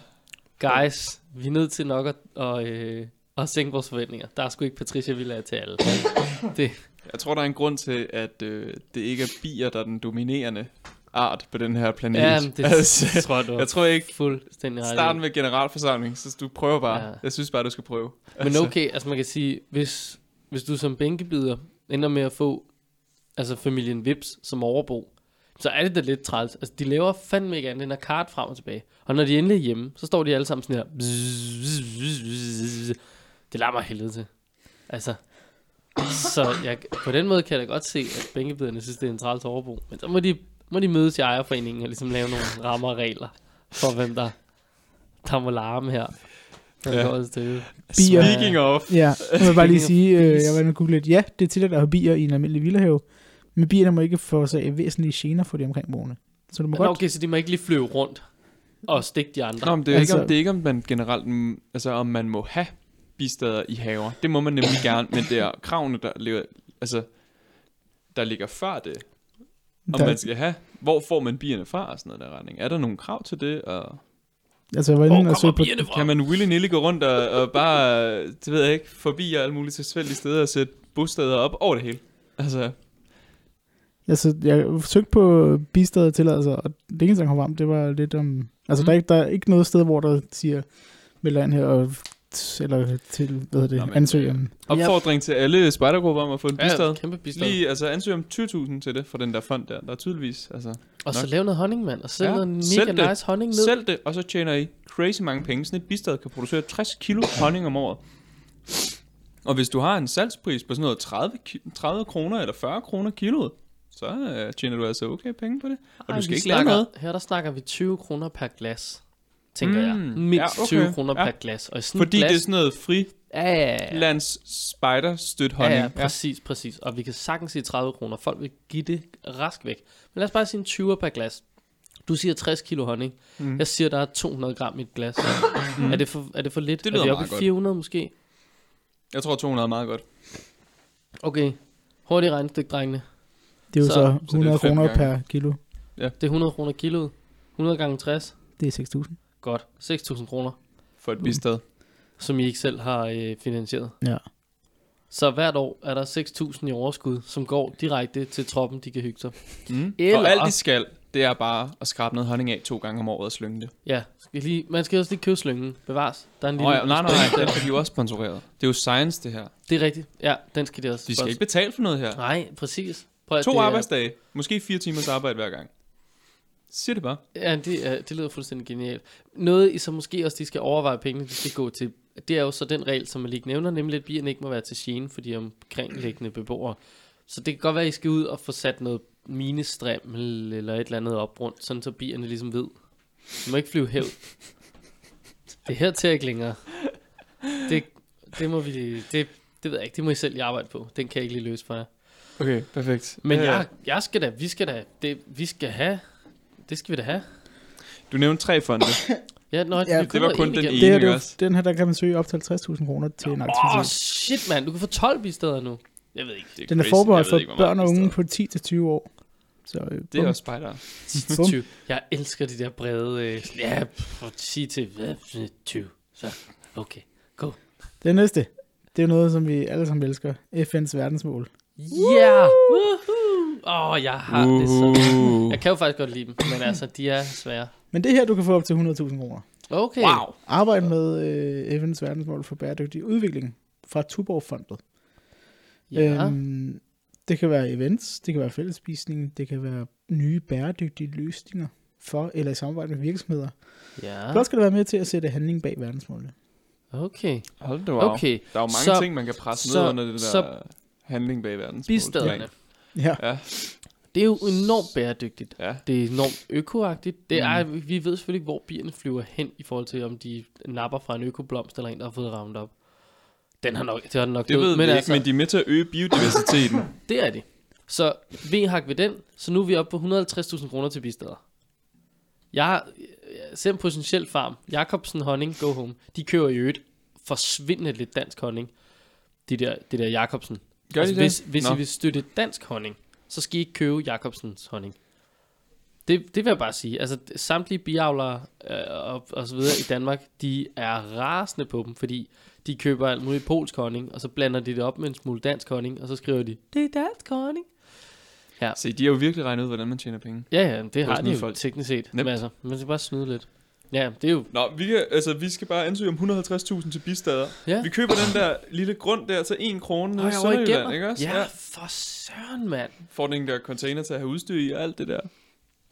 guys, vi er nødt til nok at, og, øh, at sænke vores forventninger. Der er sgu ikke Patricia Villa til alle. <laughs> Det, Jeg tror, der er en grund til, at øh, det ikke er bier, der er den dominerende art på den her planet. ja, det altså, <laughs> tror jeg, du jeg tror ikke, fuldstændig ret starten med generalforsamling, så du prøver bare. Ja. Jeg synes bare, du skal prøve. Men okay, altså man kan sige, hvis, hvis du som bænkebider ender med at få altså familien Vips som overbo, så er det da lidt træls. Altså de laver fandme ikke andet end at kart frem og tilbage. Og når de endelig er hjemme, så står de alle sammen sådan her. Det lader mig helvede til. Altså, så jeg, på den måde kan jeg da godt se, at bænkebiderne synes, det er en træls overbo. Men så må de, må de mødes i ejerforeningen og ligesom lave nogle rammer og regler for, hvem der, der må larme her. Ja. til. Bier. Speaking of, Ja, jeg vil bare lige sige, øh, jeg var inde og google lidt. Ja, det er tilladt at have bier i en almindelig villahave, men bierne må ikke forårsage væsentlige gener for de omkringboende. Så du må Nå, godt... okay, så de må ikke lige flyve rundt og stikke de andre. Nå, men det, er altså, Altså- ikke, om, det er ikke, om man generelt, altså om man må have bistader i haver. Det må man nemlig gerne, men det er kravene, der ligger, altså, der ligger før det, om der, man skal have. Hvor får man bierne fra og sådan noget der retning? Er der nogle krav til det? Og altså, jeg var inde og så på... bierne fra? kan man willy-nilly gå rundt og, og bare, det ved jeg ikke, forbi alle mulige tilfældige steder og sætte bosteder op over det hele? Altså, Altså, jeg søgte på bistader tilladelser, og det eneste, der kom frem, det var lidt om... Altså, Mm. der, er ikke, der er ikke noget sted, hvor der siger, melder her, og, eller til, hvad hedder Nå, det, men, ansøgeren. opfordring til alle spejdergrupper om at få en bistad. Ja, kæmpe bistad. Lige, altså ansøg om 20.000 til det fra den der fond der. Der er tydeligvis, altså, Og så nok. lave noget honning, mand. Og sælge Ja, noget sælg mega det. nice honning ned. Sælg det, og så tjener I crazy mange penge. Sådan et bistad kan producere 60 kilo honning om året. Og hvis du har en salgspris på sådan noget 30, ki- 30 kroner eller 40 kroner kiloet, så øh, tjener du altså okay penge på det. Og Ej, du skal ikke lave snakker, noget. Her der snakker vi 20 kroner per glas. Tænker Mm, jeg. Mindst ja, okay. 20 kroner Ja. per glas. Og sådan Fordi glas, det er sådan noget fri Ja, ja, ja, ja. lands spider stødt Ja, honning. ja, præcis, præcis. Og vi kan sagtens sige 30 kroner. Folk vil give det rask væk. Men lad os bare sige en 20 per glas. Du siger 60 kilo honning. Mm. Jeg siger, der er 200 gram i et glas. Mm. er, det for, er det for lidt? Det er lyder vi oppe meget i godt. 400 måske? Jeg tror 200 er meget godt. Okay. Hurtigt regnestykke, drengene. Det er jo Så- så, så det er 100 fem kroner per kilo. Det er 100 kroner kiloet. 100 gange 60. Det er 6.000. Godt. 6.000 kroner, For et bistad. som I ikke selv har øh, finansieret. Ja. Så hvert år er der 6.000 i overskud, som går direkte til troppen, de kan hygge sig. Mm. Eller- Og alt de skal, det er bare at skrabe noget honning af to gange om året og slynge det. Ja, skal lige, man skal også lige købe slyngen. Bevares. Der er en lille ja, nej, nej, nej, den er de jo også sponsoreret. Det er jo science, det her. Det er rigtigt. Ja, den skal de også. De skal ikke betale for noget her. Nej, præcis. Prøv, To det er- arbejdsdage. Måske fire timers arbejde hver gang. Siger det bare. Ja, det, er, det lyder fuldstændig genialt. Noget, I så måske også de skal overveje pengene, de skal gå til, det er jo så den regel, som man lige nævner, nemlig at bierne ikke må være til gene for de omkringliggende beboere. Så det kan godt være, at I skal ud og få sat noget minestrimmel eller et eller andet op rundt, sådan så bierne ligesom ved. De må ikke flyve hævd. <laughs> Det er her til ikke længere. Det, det må vi, det, det ved jeg ikke, det må I selv lige arbejde på. Den kan jeg ikke lige løse for jer. Okay, perfekt. Men Øh, jeg, jeg skal da, vi skal da, det, vi skal have, det skal vi da have. Du nævnte tre fonde. <coughs> Ja, nå, Ja, det var kun den ene. Det er ikke det, også? den her, der kan man søge op til 50.000 kroner til en Åh, aktivitet. oh, shit, mand. Du kan få 12 bisteder nu. Jeg ved ikke. Det Den er crazy. forbeholdt for ikke, børn og unge på 10-20 år. Så øh, Det er bum. også spejder. <laughs> Bum. 20. Jeg elsker de der brede... Øh, ja, at sige til... Hvad? 20. Så, okay. Det næste, det er noget, som vi alle sammen elsker. FN's verdensmål. Yeah! Woohoo! Åh, oh, jeg har det så... Jeg kan jo faktisk godt lide dem, men altså, de er svære. Men det her, du kan få op til 100.000 kroner. Okay. Wow. Arbejde med øh, FN's verdensmål for bæredygtig udvikling fra Tuborg-fondet. Ja. Øhm, det kan være events, det kan være fællesspisning, det kan være nye bæredygtige løsninger for eller i samarbejde med virksomheder. ja. Blot skal det være med til at sætte handling bag verdensmålene. Okay. Hold da wow. Okay. Der er jo mange Så- ting, man kan presse ned så- under det der så- handling bag verdens Bistaderne. Ja. Ja, Det er jo enormt bæredygtigt. ja. Det er enormt økoagtigt. Det er, Mm. Vi ved selvfølgelig ikke, hvor bierne flyver hen, i forhold til, om de napper fra en økoblomst, eller en, der har fået ramt op. Den har nok, det har den nok Det død, ved men vi altså, ikke, men de er med til at øge biodiversiteten. <laughs> det er de. Så vi hak ved den, så nu er vi oppe på 150.000 kroner til bistader. Jeg har selv en potentiel farm, Jacobsen Honning, go home, de køber i øvrigt forsvindende lidt dansk honning. De der, det der Jacobsen. Gør de det? Hvis, hvis Nå. I vil støtte dansk honning, så skal I ikke købe Jacobsens honning. Det, det vil jeg bare sige. Altså, samtlige biavlere øh, og, og så videre i Danmark, de er rasende på dem, fordi de køber alt muligt polsk honning, og så blander de det op med en smule dansk honning, og så skriver de, det er dansk honning. Se, de har jo virkelig regnet ud, hvordan man tjener penge. Ja, ja, det har de jo folk. teknisk set. Nemt. Men altså, man skal bare snyde lidt. Ja, det er jo... Nå, vi, kan, altså, vi skal bare ansøge om 150.000 til bistader. Ja. Vi køber den der lille grund der til 1 krone nede i Sønderjylland, ikke også? Ja, for søren, mand. Får den der container til at have udstyr i og alt det der.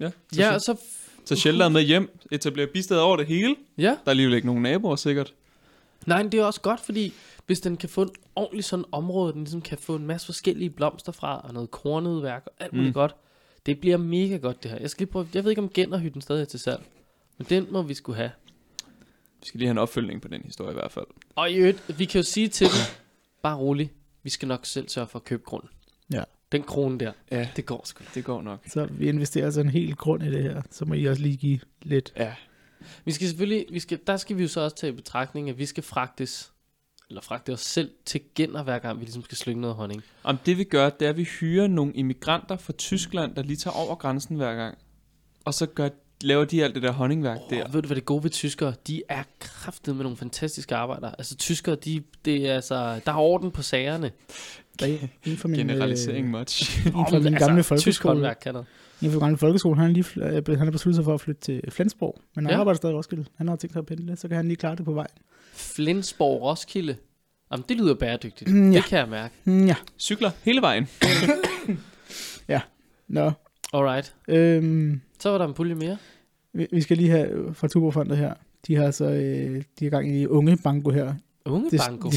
Ja, så, Ja, ja, og så... så shelteret med hjem, etablere bistader over det hele. Ja, Der er alligevel ikke nogen naboer, sikkert. Nej, men det er også godt, fordi hvis den kan få en ordentlig sådan område, den ligesom kan få en masse forskellige blomster fra, og noget kornudværk og alt muligt mm. godt. Det bliver mega godt det her. Jeg, skal lige prøve, jeg ved ikke om Genderhytten stadig er til salg, men den må vi skulle have. Vi skal lige have en opfølgning på den historie i hvert fald. Og i øvrigt, vi kan jo sige til dem, bare rolig, vi skal nok selv sørge for at købe grunden. Ja. Den krone der, Ja, det går sgu. det går nok. Så vi investerer altså en hel grund i det her. Så må I også lige give lidt. Ja. Vi skal selvfølgelig, vi skal, der skal vi jo så også tage i betragtning, at vi skal fragtes, eller fragte os selv til Gender, hver gang vi ligesom skal slynge noget honning. Om det vi gør, det er, at vi hyrer nogle immigranter fra Tyskland, der lige tager over grænsen hver gang. Og så gør, laver de alt det der honningværk Oh, der. ved du hvad det gode ved tyskere? De er kraftet med nogle fantastiske arbejdere. Altså tyskere, de, det er altså, der er orden på sagerne. Der er en fra min, Generalisering øh, much. en fra min gamle altså, tysk folkeskole. håndværk kan noget. En fra min gamle folkeskole, han har lige øh, han har besluttet sig for at flytte til Flensborg. Men han Ja. arbejder stadig i Roskilde. Han har tænkt sig at pendle, så kan han lige klare det på vej. Flensborg, Roskilde. Jamen, det lyder bæredygtigt. Mm, ja. Det kan jeg mærke. Mm, ja. Cykler hele vejen. <coughs> Nå. Alright. Øhm, Så var der en pulje mere. vi, vi skal lige have øh, fra Tuborgfondet her. De har så øh, de er i gang i unge banko her. Unge Det, banko.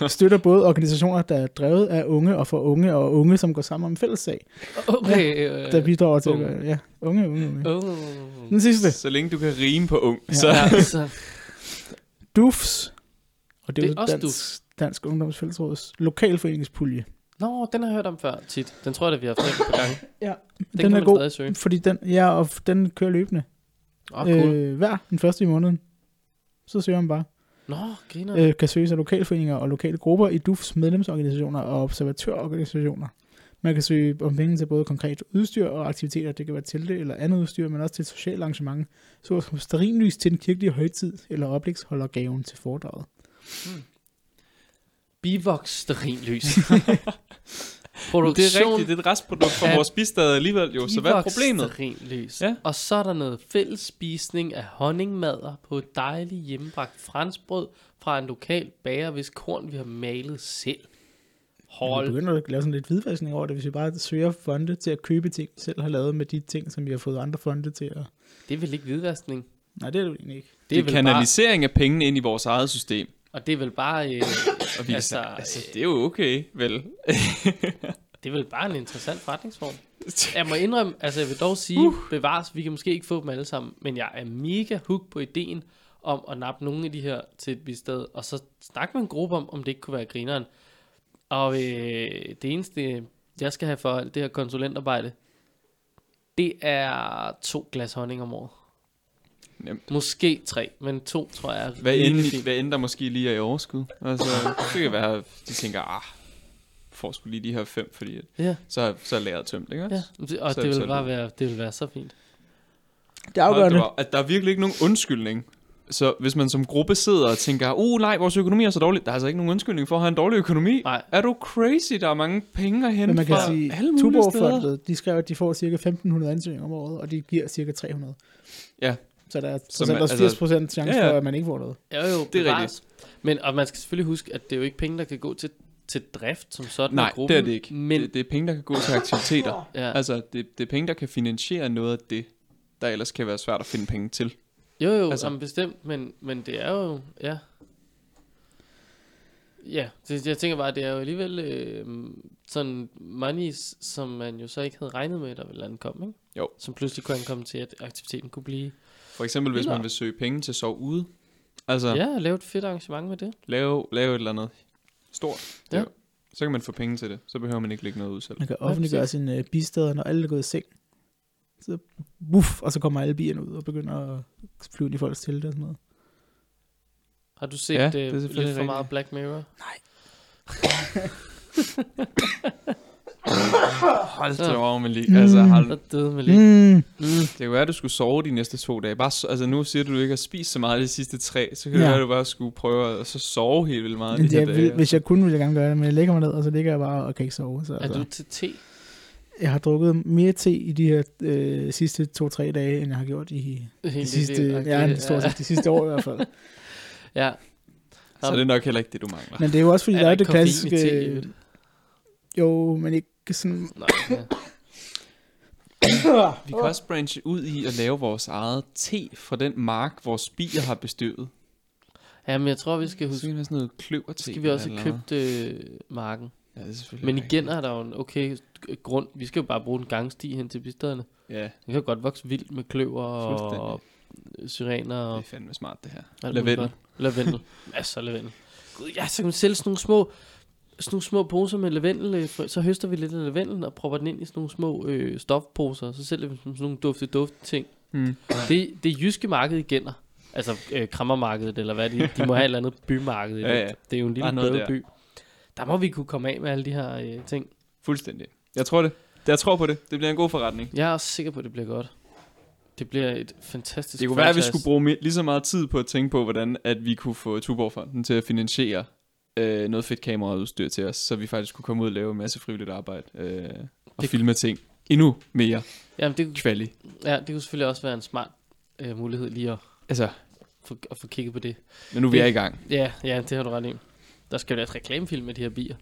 de støtter både organisationer, der er drevet af unge og for unge, og unge, som går sammen om en fælles sag, Okay. Øh, der bidrager til, unge. at, ja, unge, unge, unge. unge. Den sidste, Så længe du kan rime på ung. Ja. Så Ja, så, DUFS, og det er, Det er jo også dansk, dansk Ungdomsfællesråds lokalforeningspulje. Nå, den har jeg hørt om før tit. Den tror jeg, da vi har haft på gang. Ja, Den, den, kan er man god, stadig søge. fordi den, ja, og den kører løbende. Åh, oh, cool. øh, hver den første i måneden. Så søger man bare. Nå, griner. Øh, kan søge sig lokalforeninger og lokale grupper i DUFs medlemsorganisationer og observatørorganisationer. Man kan søge om penge til både konkret udstyr og aktiviteter. Det kan være til det eller andet udstyr, men også til et socialt arrangement. Så som sterinlys til den kirkelige højtid eller oplægsholdergaven til foredraget. Bivox stearinlys. <laughs> det Produktion er rigtigt, det er et restprodukt fra af vores bistader alligevel jo. Så hvad er problemet? Stearinlys. Ja. Og så er der noget fælles spisning af honningmadder på et dejligt hjemmebragt franskbrød fra en lokal bager, hvis korn vi har malet selv. Vi Hold. begynder at lave sådan lidt hvidvaskning over det, hvis vi bare søger fonde til at købe ting, vi selv har lavet med de ting, som vi har fået andre fonde til at... Det er vel ikke hvidvaskning? Nej, det er det ikke. Det er vel bare, kanalisering af pengene ind i vores eget system. Og det er vel bare, øh, <coughs> Og vi Altså, altså, altså, det er jo okay, vel? <laughs> det er vel bare en interessant forretningsform. <laughs> Jeg må indrømme, altså jeg vil dog sige, uh. bevares, vi kan måske ikke få dem alle sammen, men jeg er mega hooked på ideen om at nappe nogle af de her til et vist sted, og så snakke med en gruppe om, om det ikke kunne være grineren. Og øh, det eneste, jeg skal have for det her konsulentarbejde, det er to glas honning om året. Nemt. Måske tre, men to tror jeg er Hvad end, fint. hvad end der måske lige er i overskud. Altså, det kan være, de tænker, ah, får sgu lige de her fem, fordi at- Ja, så, så er lageret tømt, ikke også? ja. Og Så- det vil bare det- være, det vil være så fint. Det er afgørende. op, At der er virkelig ikke nogen undskyldning. Så hvis man som gruppe sidder og tænker, uh nej, vores økonomi er så dårlig, der er altså ikke nogen undskyldning for at have en dårlig økonomi. Nej. Er du crazy? Der er mange penge at hente Men man kan fra sige, alle mulige steder. Tuborgfondet, de skrev, at de får cirka 1500 ansøgninger om året, og de giver cirka 300. Ja. Så der er Så man- der er altså- 80 procent chance Ja, ja. for, at man ikke får noget. Jo, jo, Det er bevares. Men, og man skal selvfølgelig huske, at det er jo ikke penge, der kan gå til, til drift som sådan Nej, af gruppen. det er det ikke. Men, Det, det er penge, der kan gå til aktiviteter. <laughs> ja. Altså, det, det er penge, der kan finansiere noget af det, der ellers kan være svært at finde penge til. jo, jo, altså- altså. bestemt, men, men det er jo, ja. ja, det, jeg tænker bare, det er jo alligevel øh, sådan money, som man jo så ikke havde regnet med, der ville ankomme, ikke? Jo. Som pludselig kunne ankomme til, at aktiviteten kunne blive... For eksempel, hvis man vil søge penge til at sove ude. Altså, Ja, lave et fedt arrangement med det. lave, lave et eller andet stort. Ja. Ja. Så kan man få penge til det. Så behøver man ikke lægge noget ud selv. Man kan offentliggøre sine øh, bisteder, når alle er gået i seng. Så buff, og så kommer alle bierne ud og begynder at flyve ind i folks telte og sådan noget. Har du set Ja, ja, det er det lidt for meget rigtigt. Black Mirror? <laughs> <laughs> Hold da over med lige. Mm. Altså, hold, Der døde med lige. Mm. Mm. det kan være, at du skulle sove de næste to dage. Bare, so- altså, nu siger du, at du ikke har spist så meget de sidste tre. Så kan det Ja. være, at du bare skulle prøve at så sove helt vildt meget Men de her jeg vil, dage. hvis jeg kunne, ville jeg gerne gøre det, men jeg lægger mig ned, og så ligger jeg bare og kan ikke sove. Så, Er altså, du til te? Jeg har drukket mere te i de her øh, sidste to-tre dage, end jeg har gjort i de sidste, liv, ja, stort set de sidste år i hvert fald. <laughs> Ja. Så er det nok heller ikke det, du mangler. Men det er jo også fordi, Er der er ikke det klassiske... te? Jo, men ikke sådan... Nej, ja. Vi kan også branche ud i at lave vores eget te fra den mark, vores bier har bestøvet. ja, men jeg tror, vi skal Så huske, skal vi sådan noget kløver te. skal vi også have købt øh, marken. Ja, det er selvfølgelig Men rigtigt. igen er der jo en okay grund. Vi skal jo bare bruge en gangsti hen til bistederne. Ja, Det kan jo godt vokse vildt med kløver og syrener det og er fandme smart det her. Lavendel. Lavendel. Masser af lavendel. Gud, ja, så kan man sælge sådan nogle små, sådan nogle små poser med lavendel. øh. Så høster vi lidt af lavendel og propper den ind i sådan nogle små øh, stofposer. Så sælger vi sådan nogle dufte duft ting. Mm. Det, det er jyske marked igen. Altså øh, krammermarkedet, eller hvad de, de må have et eller andet bymarked. Ja, det. ja. Det er jo en Der lille noget bløde by. Der må vi kunne komme af med alle de her øh, ting. Fuldstændig. Jeg tror det. Jeg tror på det. Det bliver en god forretning. Jeg er også sikker på, at det bliver godt. Det bliver et fantastisk Det kunne være, at vi franchise. skulle bruge lige så meget tid på at tænke på, hvordan at vi kunne få Tuborgfonden til at finansiere øh, noget fedt kameraudstyr til os, så vi faktisk kunne komme ud og lave en masse frivilligt arbejde øh, og Det- filme ting endnu mere Jamen, det, kvali. ja, det kunne selvfølgelig også være en smart øh, mulighed lige at Altså, få, at få kigget på det. men nu vi Det- er i gang. Ja, ja, det har du ret i. Der skal jo være et reklamefilm med de her bier.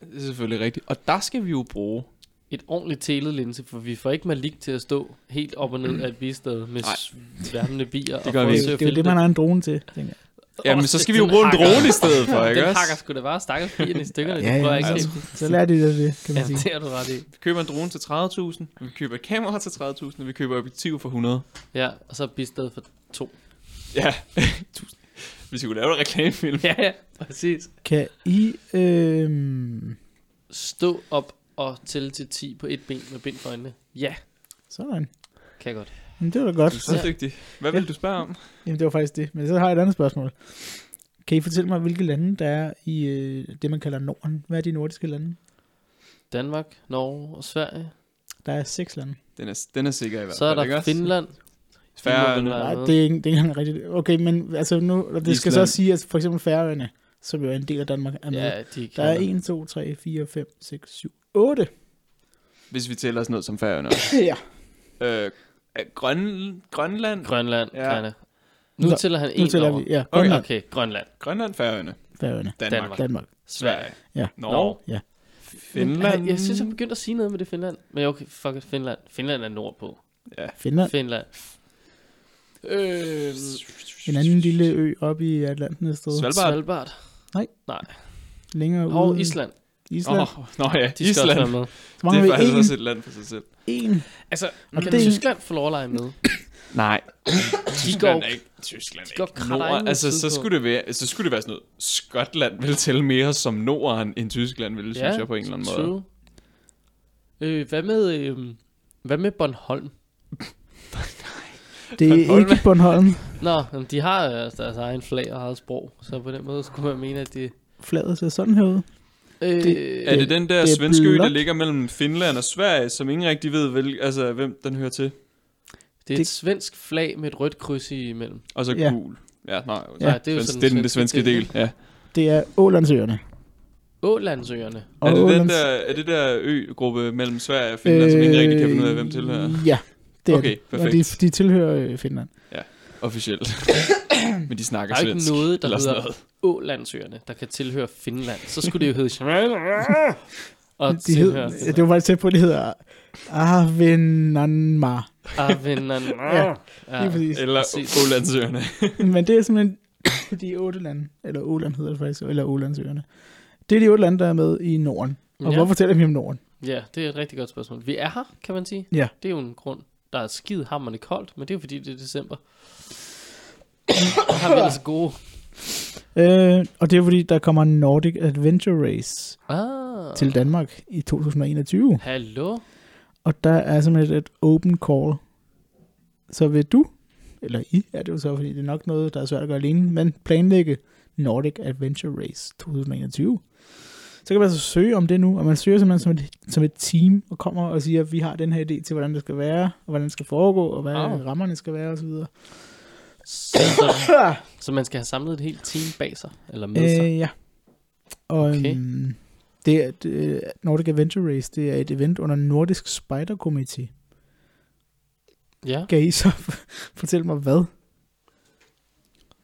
Det er selvfølgelig rigtigt. Og der skal vi jo bruge Et ordentligt telet linse, for vi får ikke Malik til at stå helt op og ned <clears throat> af et bisted med sværmende bier. Det gør og vi Det, er det er jo det, man har en drone til, tænker jeg. Jamen, så skal vi jo bruge en drone i stedet for, <laughs> ikke Den også? hakker sgu da bare stakkels bierne i stykkerne. Ja, det prøver jeg ja, ikke så, helt. så lærer de det, det kan man Ja, sige. det har du ret i. Vi køber en drone til 30.000, vi køber et kamera til 30.000, og vi køber objektiv for 100. Ja, og så bisted for to. Ja, <laughs> tusind. Vi skulle lave en reklamefilm. Ja, ja, præcis. Kan I... Øh, Stå op og tælle til 10 på et ben med bind for øjnene. Ja, sådan. kan jeg godt. Men det var da godt. Du er så Ja. dygtig. Hvad vil du spørge om? Jamen, det var faktisk det. Men så har jeg et andet spørgsmål. Kan I fortælle mig, hvilke lande der er i øh, det, man kalder Norden? Hvad er de nordiske lande? Danmark, Norge og Sverige. Der er seks lande. Den er, den er sikker i hvert Så er fald, der ikke? Finland. Færøerne. Ja, Nej, det er, ikke, det er ikke engang rigtigt. Okay, men altså nu, det skal så Island. sige, at for eksempel Færøerne, som jo er en del af Danmark, er med. Ja, de Der er 1, 2, 3, 4, 5, 6, 7, 8. Hvis vi tæller sådan noget som Færøerne også. <laughs> ja. øh, Grøn, Grønland? Grønland, Ja. ja. Nu Nå, tæller han Nu en tæller over. vi. Ja, Okay. Grønland, Okay, Grønland, Grønland, Færøerne, Færøerne, Danmark, Danmark. Danmark. Sverige. Ja. Norge, Ja. Finland. Jeg, jeg synes, jeg begyndte at sige noget med det Finland. Men okay, fuck it, Finland. Finland er nordpå. Ja. Finland. Finland. Øh, En anden lille ø oppe i Atlanten et sted. Svalbard. Svalbard. Længere Og ude. Island. Island. Oh, nå ja, De skal Island. være med. Så Det er faktisk en. også et land for sig selv. en. Altså, Og kan det- Tyskland få lov at lege med? <coughs> Nej. De Tyskland går, er ikke, Tyskland de er går ikke nord. Altså, så skulle, det være, så skulle det være sådan noget. Skotland vil tælle mere som Norden, end Tyskland vil, synes jeg på en eller anden måde. Øh, hvad med, øh, hvad med Bornholm? <laughs> Det er Bornholm. ikke Bornholm. Nå, men de har øh, deres egen flag og eget sprog, så på den måde skulle man mene, at det... Flaget ser sådan her ud. Øh, Det- Er det den der det svenske ø, der ligger mellem Finland og Sverige, som ingen rigtig ved, vel, altså, hvem den hører til? det er det- et svensk flag med et rødt kryds imellem. Og så Ja. gul. Ja, nej, Ja. ja, det er det, jo sådan det, er den den svenske del. Ja. Det er Ålandsøerne. Ålandsøerne. Og Er det, den Ålands- der, er det der ø-gruppe mellem Sverige og Finland, øh, som ingen rigtig kan finde ud af, hvem tilhører? Ja, det er Okay, det. Og perfekt. de, de tilhører øh, Finland. Officielt. <coughs> Men de snakker Der er ikke svensk. noget, der hedder noget. Ålandsøerne, der kan tilhøre Finland. Så skulle det jo hedde... <laughs> og De hed, ja, det var faktisk tæt på, det hedder Avenanma. Avennan. Ja, ja. Lige præcis. Eller. Ålandsøerne. <laughs> Men det er simpelthen de otte lande, eller Åland hedder det faktisk, eller Ålandsøerne. Det er de otte lande, der er med i Norden. Og Ja. hvorfor fortæller vi om Norden? Ja, det er et rigtig godt spørgsmål. Vi er her, kan man sige. Ja. Det er jo en grund. Der er skide hammerende koldt, men det er jo fordi, det er december. <coughs> har vi altså gode. Øh, og det er fordi, der kommer en Nordic Adventure Race Ah. til Danmark i 2021. Hallo? Og der er simpelthen et open call. Så vil du, eller I, er det jo så, fordi det er nok noget, der er svært at gøre alene, men planlægge Nordic Adventure Race 2021. Så kan man altså søge om det nu, og man søger simpelthen som et, som et team, og kommer og siger, at vi har den her idé til, hvordan det skal være, og hvordan det skal foregå, og hvad Wow. rammerne skal være, osv. Så, så, <coughs> så man skal have samlet et helt team bag sig, eller med sig. Øh, ja. Og Okay. um, det er, det, Nordic Adventure Race, det er et event under Nordisk Spider Committee. Ja, Kan I så <laughs> fortælle mig, hvad?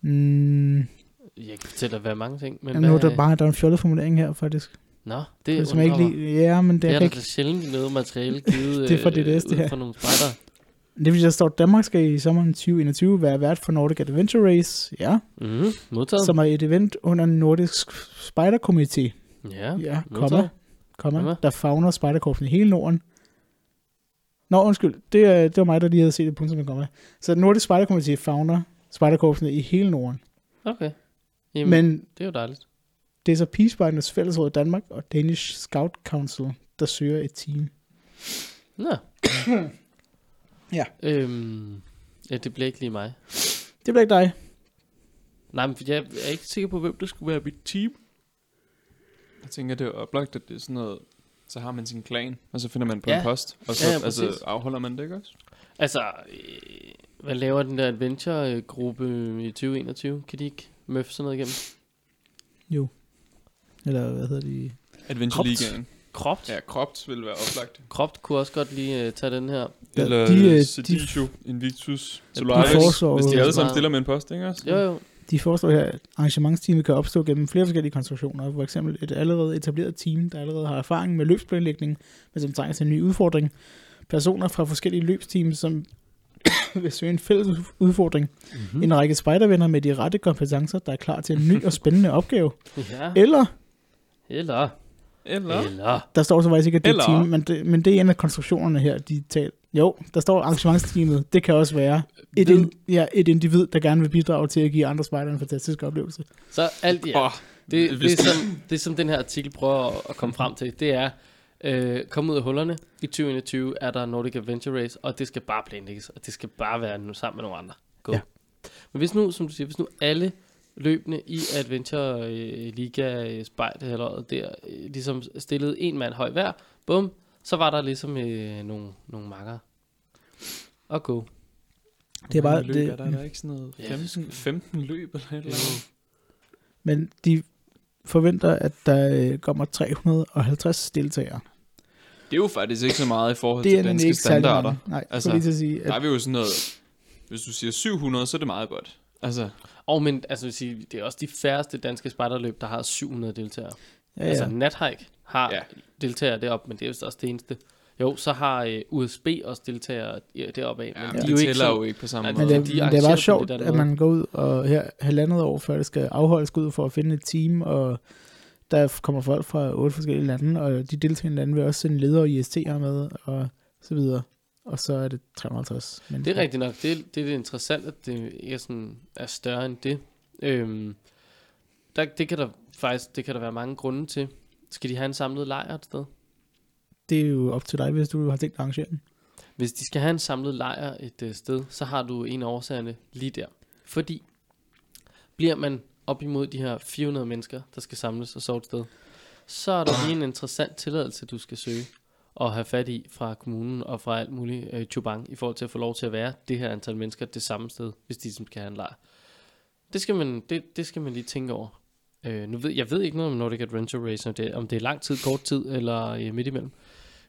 Mm, jeg kan fortælle dig, hvad mange ting. Men jamen, nu er hvad, der bare der er en fjollet formulering her, faktisk. Nå, det, Det, er ikke lige, ja, men det, Det er kan der ikke, da sjældent noget materiale <laughs> givet Det er fra øh, DDS, det ud her. for nogle spejder. Det der står, at Danmark skal i sommeren 2021 være vært for Nordic Adventure Race, ja, Mm, modtaget. som er et event under Nordisk Spider Committee, ja, ja, modtaget. komma, komma, Komma. der fagner spejderkorpsen i hele Norden. Nå, undskyld, det, det var mig, der lige havde set det punktum med komma. Så Nordisk Spider Committee fagner spejderkorpsene i hele Norden. Okay. Jamen, Men det er jo dejligt. det er så Peacespejdernes Fællesråd Danmark og Danish Scout Council, der søger et team. Nå. <clears throat> Ja. Øhm, ja, det bliver ikke lige mig. Det bliver ikke dig. Nej, men jeg er ikke sikker på, hvem der skulle være mit team. Jeg tænker, det er oplagt, at det er sådan noget, så har man sin klan, og så finder man på Ja. en post, og så Ja, ja, altså, afholder man det, ikke også? Altså, øh, hvad laver den der adventure-gruppe i 2021? Kan de ikke møffe sådan noget igennem? Jo. Eller hvad hedder de? Adventure Kropt. Ligaen. Kropt? Ja, Kropt vil være oplagt. Kropt kunne også godt lige uh, tage den her. Eller de, øh, de, de- Seditio, Invictus, Solaris. de foreslår- Hvis de alle sammen stiller med en post, ikke også? Jo, jo. De foreslår her, at arrangementsteamet kan opstå gennem flere forskellige konstruktioner. For eksempel et allerede etableret team, der allerede har erfaring med løbsplanlægning, men som trænger til en ny udfordring. Personer fra forskellige løbsteams, som <coughs> vil søge en fælles udfordring. Mm-hmm. Mm. En række spejdervenner med de rette kompetencer, der er klar til en ny og spændende opgave. Ja. Eller, Eller. Eller? Eller. der står så faktisk ikke, at det er Eller- team, men det, men det er en af konstruktionerne her, de taler. Jo, der står arrangementsteamet. Det kan også være et, in, ja, et individ, der gerne vil bidrage til at give andre spejdere en fantastisk oplevelse. Så alt alt. Åh, Det, det, er som, det som den her artikel prøver at, at komme frem til. Det er, øh, kom ud af hullerne. I 2021 er der Nordic Adventure Race, og det skal bare planlægges, og det skal bare være nu sammen med nogle andre. Go. Ja. Men hvis nu, som du siger, hvis nu alle løbende i Adventure øh, Liga øh, spejde eller der, øh, ligesom stillede en mand høj hver, bum, så var der ligesom øh, nogle, nogle makker. Og go. Det er bare, løb, det, er der, er der ikke sådan noget Ja, 15, 15 løb eller et eller andet? Men de forventer, at der kommer 350 deltagere. Det er jo faktisk ikke så meget i forhold Det er til danske standarder. mange. Nej, Altså, lige til at sige, Der er at vi jo sådan noget... Hvis du siger 700, så er det meget godt. Altså, Og men, altså, vil sige, det er også de færreste danske spejderløb, der har 700 deltagere. ja, Ja. Altså ja. Nathike har ja. Ja. deltagere deroppe, men det er vist også det eneste. Jo, så har øh, USB også deltagere ja, deroppe af, ja, men men de er det jo ikke tæller så... jo ikke på samme Nej, Men måde. det, de det er bare sjovt, det der at man går ud og her halvandet år før det skal afholdes, ud for at finde et team, og der kommer folk fra otte forskellige lande, og de deltagende lande vil også sende ledere og IST'er med, og så videre. Og så er det 350 Det mennesker. er rigtigt nok. Det, er- det er det interessant, at det ikke er, sådan, er større end det. Øhm, der, det kan der faktisk det kan der være mange grunde til. Skal de have en samlet lejr et sted? Det er jo op til dig, hvis du har tænkt at arrangere den. Hvis de skal have en samlet lejr et øh, sted, så har du en af årsagerne lige der. Fordi bliver man op imod de her 400 mennesker, der skal samles og sove et sted, så er der lige en interessant tilladelse, du skal søge og have fat i fra kommunen og fra alt muligt øh, chubang, i forhold til at få lov til at være det her antal mennesker det samme sted, hvis de som skal have en lejr. Det skal man, det, det skal man lige tænke over. Øh, nu ved, jeg ved ikke noget om Nordic Adventure Race, om det, om det er lang tid, kort tid eller øh, midt imellem.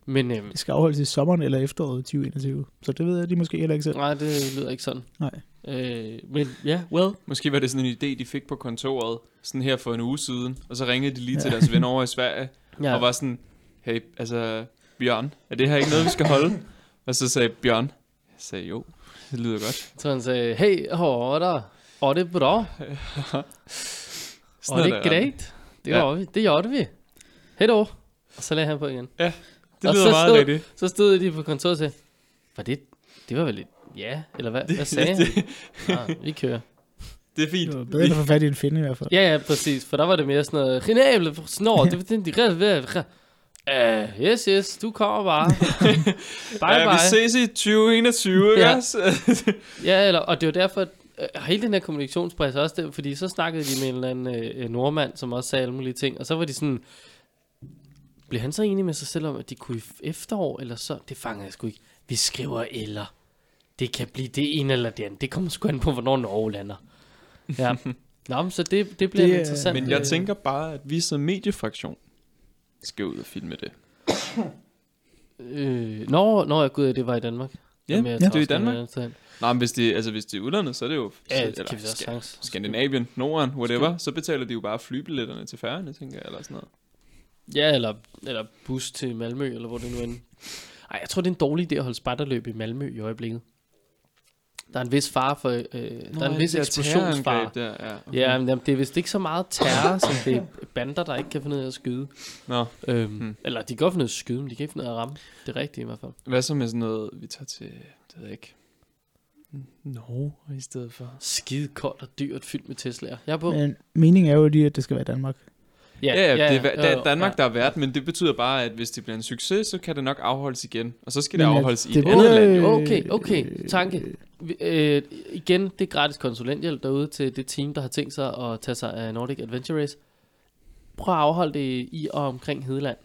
Men øh, Det skal afholdes i sommeren eller efteråret 2021. Så det ved jeg, de måske heller ikke selv. nej, det lyder ikke sådan. Nej. Øh, men ja, well. Måske var det sådan en idé, de fik på kontoret, sådan her for en uge siden, og så ringede de lige til Ja. deres venner over i Sverige, Ja. og var sådan, hey, altså, Bjørn, er det her ikke noget, vi skal holde? og så sagde Bjørn, jeg sagde jo, det lyder godt. Så han sagde, hey, hvor der? Var det bra? <laughs> Var det grejt? Det, Ja. var vi. det gjorde vi. Hej då. Og så lagde han på igen. Det Og lyder meget så- rigtigt. Så stod de på kontoret og sagde, var det, det var vel et ja, eller hvad, hvad sagde han? <laughs> det, Ah, vi kører. det er fint. Det var bedre at få fat i en finde i hvert fald. Ja, ja, præcis, for der var det mere sådan noget, Renable, snor, det var den, de Uh, yes, yes, du kommer bare. <laughs> bye, vi bye. ses i 2021, ikke <laughs> Ja. eller, og det var derfor, at øh, hele den her kommunikationspresse også der, fordi så snakkede de med en eller anden øh, nordmand, som også sagde alle mulige ting, og så var de sådan, blev han så enig med sig selv om, at de kunne i efterår, eller så, det fanger jeg sgu ikke. Vi skriver eller. Det kan blive det ene eller det andet. Det kommer sgu an på, hvornår Norge lander. Ja. <laughs> Nå, men så det, det bliver Det er- interessant. Men jeg øh, tænker bare, at vi som mediefraktion skal ud og filme det. Øh, når, når jeg gud, det var i Danmark. Ja, Jamen, jeg ja det er i Danmark. Nej, men hvis det, altså, hvis det er udlandet, så er det jo... Ja, så, det kan vi også Ska- sagtens. Skandinavien, Norden, whatever, så betaler de jo bare flybilletterne til færgerne, tænker jeg, eller sådan noget. Ja, eller, eller bus til Malmø, eller hvor det nu end. Ej, jeg tror, det er en dårlig idé at holde spejderløb i Malmø i øjeblikket. Der er en vis fare for, øh, der er en vis eksplosionsfare. Der, ja, okay. Ja, men jamen, det er vist ikke så meget terror, som det er bander, der ikke kan finde ud af at skyde. Nå, Øhm, Hmm. Eller de kan godt finde ud af at skyde, men de kan ikke finde ud af at ramme. Det er rigtigt i hvert fald. hvad så med sådan noget, vi tager til, det ved jeg ikke, Norge i stedet for? Skide koldt og dyrt fyldt med Tesla'er. Jeg er på. Men meningen er jo lige, at det skal være Danmark. Ja, ja, ja, det er, det er Danmark, ja. der er vært, men det betyder bare, at hvis det bliver en succes, så kan det nok afholdes igen. Og så skal det Men at afholdes i det et burde- andet land. Jo. Okay, okay. Tanke. Øh, igen, det er gratis konsulenthjælp derude til det team, der har tænkt sig at tage sig af Nordic Adventure Race. Prøv at afholde det i og omkring Hedeland.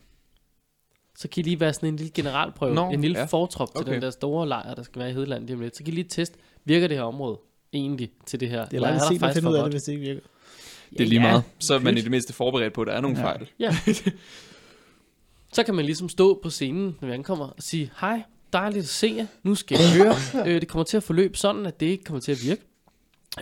Så kan I lige være sådan en lille generalprøve, Nå, en lille ja. ja. fortrop til Okay. den der store lejr, der skal være i Hedeland lige om lidt. Så kan I lige teste, virker det her område egentlig til det her? Det er langt sent at finde ud af det, hvis det ikke virker. Det er lige Ja, meget. Så er man i det mindste forberedt på, at der er nogle Ja. fejl. <laughs> Så kan man ligesom stå på scenen, når vi ankommer, og sige, hej, dejligt at se jer, nu skal I høre. øh, det kommer til at forløbe sådan, at det ikke kommer til at virke.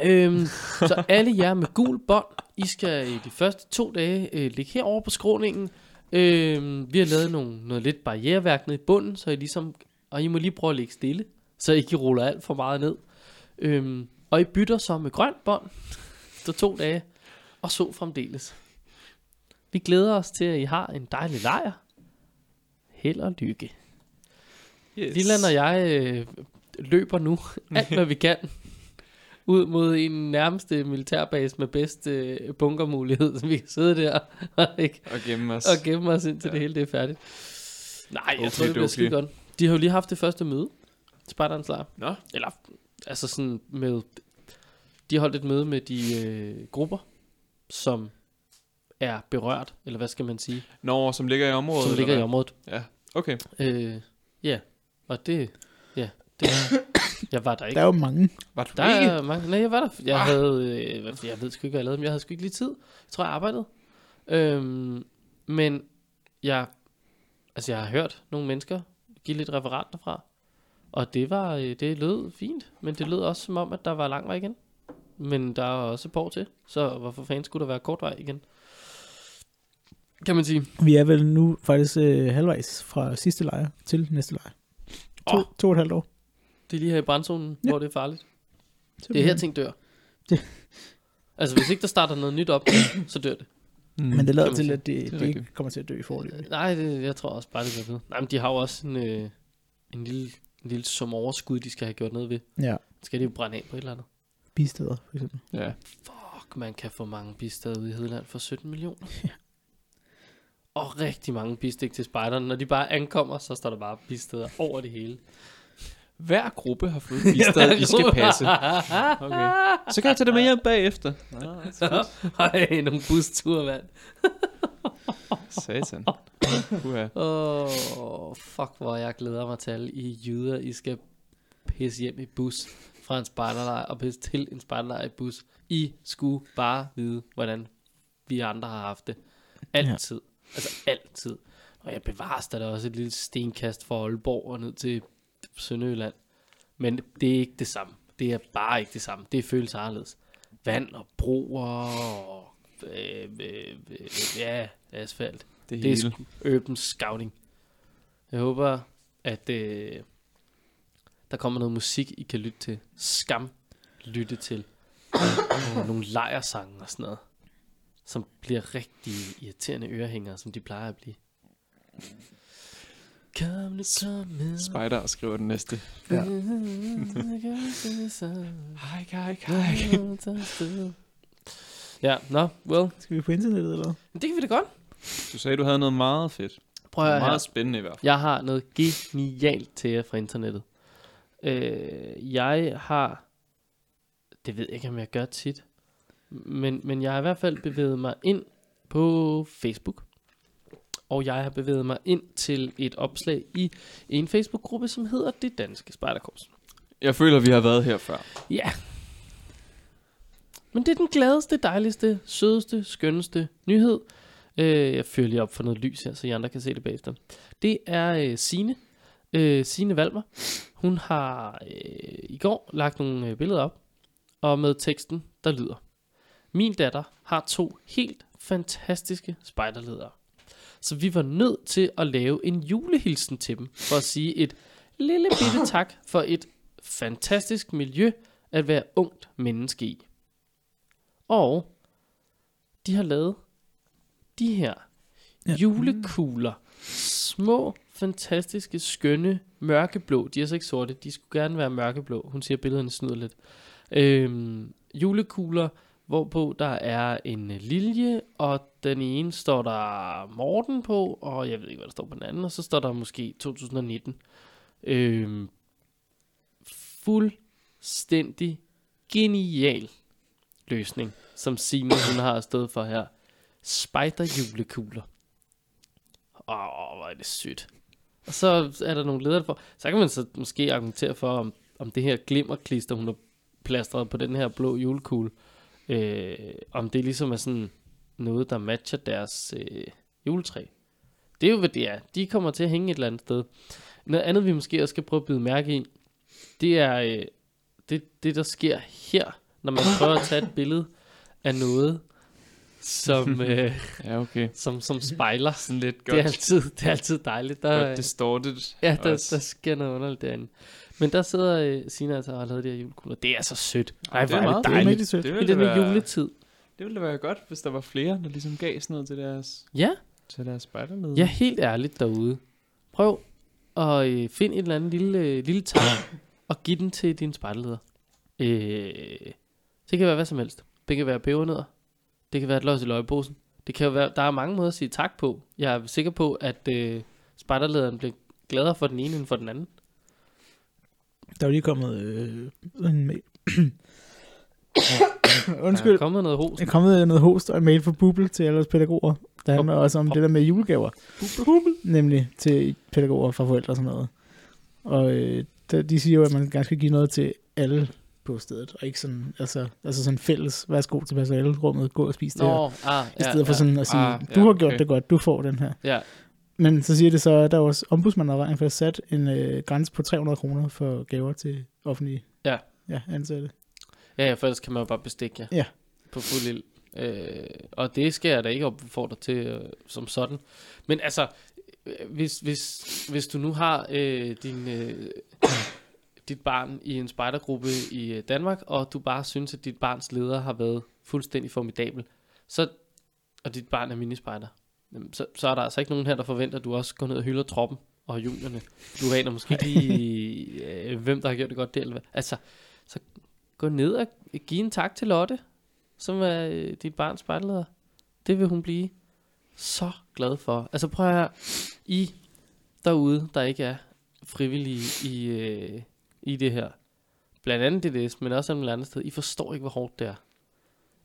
Øhm, så alle jer med gul bånd, I skal i de første to dage øh, ligge herovre på skråningen. Øhm, vi har lavet nogle, noget lidt barriereværk nede i bunden, så I ligesom, og I må lige prøve at ligge stille, så I ikke ruller alt for meget ned. Øhm, og I bytter så med grønt bånd, efter to dage, og så fremdeles. Vi glæder os til, at I har en dejlig lejr. Held og lykke. Yes. Lilland og jeg øh, løber nu <laughs> alt, hvad vi kan, ud mod en nærmeste militærbase med bedst øh, bunkermulighed, så vi kan sidde der og, ikke, Og gemme os. og gemme os indtil Ja. det hele det er færdigt. Nej, jeg Okay, tror, det bliver okay. skide godt. De har jo lige haft det første møde, Spartans lejr. Nå, Eller, altså sådan med, de har holdt et møde med de øh, grupper, som er berørt, eller hvad skal man sige, Når, som ligger i området? som ligger i området. Ja, okay. Øh, ja, og det, ja, det, jeg var der ikke. Der er jo mange. Var du Der ikke? er mange, nej, jeg var der, jeg Ah. havde, øh, jeg ved sgu ikke, hvad jeg lavede, men jeg havde sgu ikke lige tid. Jeg tror, jeg arbejdede. Øhm, men jeg, altså jeg har hørt nogle mennesker give lidt referat derfra, og det var, øh, det lød fint, men det lød også som om, at der var lang vej igen. Men der er også et par år til, så hvorfor fanden skulle der være kort vej igen? Kan man sige. Vi er vel nu faktisk øh, halvvejs fra sidste lejr til næste lejr. To, Åh. to og et halvt år. Det er lige her i brandzonen, Ja. ja. hvor det er farligt. Det er her ting dør. Det- Altså hvis ikke der starter noget nyt op, <coughs> så dør det. Mm. Men det lader til, at det, Det det, ikke kommer til at dø i forløbet. Nej, det, jeg tror også bare, det gør ved. Nej, men de har jo også en, øh, en lille, en lille sum overskud, de skal have gjort noget ved. Ja, Skal de jo brænde af på et eller andet? bisteder for eksempel. Ja. Fuck, man kan få mange bisteder ude i Hedeland for 17 millioner. Og rigtig mange bistik til spejderne. Når de bare ankommer, så står der bare bisteder over det hele. Hver gruppe har fået <laughs> bistad, I skal passe. Okay. Så kan jeg tage det med hjem bagefter. <laughs> Ej, nogle busture, mand. <laughs> Satan. Åh, oh, fuck, hvor jeg glæder mig til alle I jyder, I skal pisse hjem i bus fra en spejderlejr og pisse til en spejderlejr i bus. I skulle bare vide, hvordan vi andre har haft det. Altid. Altså altid. Og jeg bevares der er også et lille stenkast fra Aalborg og ned til Sønderjylland. Men det er ikke det samme. Det er bare ikke det samme. Det føles anderledes. Vand og broer og øh, øh, øh, ja, asfalt. Det Det er hele. sgu open scouting. Jeg håber, at øh, der kommer noget musik, I kan lytte til. Skam lytte til. og <coughs> nogle lejersange og sådan noget, som bliver rigtig irriterende ørehængere, som de plejer at blive. Kom nu, kom med. Spider skriver den næste. Ja. Hej, hej, hej. Ja, nå, no, well, Skal vi på internettet, eller hvad? det kan vi da godt. Du sagde, du havde noget meget fedt. Prøv at høre her. Meget spændende i hvert fald. Jeg har noget genialt til jer fra internettet. Øh, jeg har, det ved jeg ikke, om jeg gør tit, men, men jeg har i hvert fald bevæget mig ind på Facebook. Og jeg har bevæget mig ind til et opslag i en Facebook-gruppe, som hedder Det Danske Spejderkorps. Jeg føler, vi har været her før. Ja. Men det er den gladeste, dejligste, sødeste, skønneste nyhed. Øh, jeg fyrer lige op for noget lys her, så I andre kan se det bagefter. Det er øh, Sine. Øh, Sine Valmer. Hun har øh, i går lagt nogle øh, billeder op, og med teksten, der lyder. Min datter har to helt fantastiske spejderledere. Så vi var nødt til at lave en julehilsen til dem, for at sige et lille bitte <coughs> tak for et fantastisk miljø at være ungt menneske i. Og de har lavet de her Ja. julekugler. Små, fantastiske, skønne, mørkeblå. De er så ikke sorte, de skulle gerne være mørkeblå. Hun siger, at billederne snyder lidt. Øhm, julekugler, hvorpå der er en lilje, og den ene står der Morten på, og jeg ved ikke, hvad der står på den anden, og så står der måske 2019. Øhm, fuldstændig genial løsning, som Signe hun har stået for her. Spider julekugler. Åh, hvor er det sødt. Og så er der nogle ledere for. Så kan man så måske argumentere for, om, om det her glimmerklister, hun har plastret på den her blå julekugle, øh, om det ligesom er sådan noget, der matcher deres øh, juletræ. Det er jo, hvad det er. De kommer til at hænge et eller andet sted. Noget andet, vi måske også skal prøve at byde mærke i, det er øh, det, det, der sker her, når man prøver at tage et billede af noget, som, <laughs> øh, Ja, okay. som, som spejler. Sådan lidt Det er, godt, altid, det er altid dejligt. Der, godt distorted. ja, der, også. der sker noget underligt derinde. Men der sidder øh, Sina altså og har lavet de her julekugler. Det er så sødt. Ej, det er meget det Det er dejligt. Det ville, den det, her være, juletid. det ville da være godt, hvis der var flere, der ligesom gav sådan noget til deres, Ja, til deres spejderled. ja, helt ærligt derude. Prøv at øh, finde et eller andet lille, øh, lille tag og give den til din spejderleder. Øh, det kan være hvad som helst. Det kan være pebernødder. Det kan være et løs i løgposen. Det kan være, der er mange måder at sige tak på. Jeg er sikker på, at øh, spejderlederen bliver gladere for den ene end for den anden. Der er jo lige kommet øh, en mail. Der er Undskyld. kommet noget hos. Der er kommet noget host og en mail fra Bubble til alle os pædagoger. Der handler også om det der med julegaver. Nemlig til pædagoger fra forældre og sådan noget. Og øh, der, de siger jo, at man gerne skal give noget til alle på stedet, og ikke sådan, altså, altså sådan fælles, værsgo til personalerummet, gå og spis det her. Nå, ah, I stedet for sådan at sige, Ah, du ja, har gjort okay. det godt, du får den her. Ja, Men så siger det så, at der er også ombudsmanden har rent faktisk sat en øh, grænse på 300 kroner for gaver til offentlige Ja. ja, ansatte. ja, ja, for ellers kan man jo bare bestikke jer. Ja. På fuld ild. Øh, og det skal jeg da ikke opfordre til øh, som sådan. Men altså, øh, hvis, hvis, hvis du nu har øh, din, øh, dit barn i en spejdergruppe i øh, Danmark, og du bare synes, at dit barns leder har været fuldstændig formidabel, så, og dit barn er minispejder, jamen, så, så er der altså ikke nogen her, der forventer, at du også går ned og hylder troppen og julerne. Du aner måske ikke lige, <laughs> øh, hvem der har gjort det godt der, eller hvad. Altså, så gå ned og give en tak til Lotte, som er øh, dit barns spejderleder. Det vil hun blive så glad for. Altså prøv at høre, I derude, der ikke er frivillige i, øh, i det her, blandt andet DDS, men også alle andre steder, I forstår ikke, hvor hårdt det er.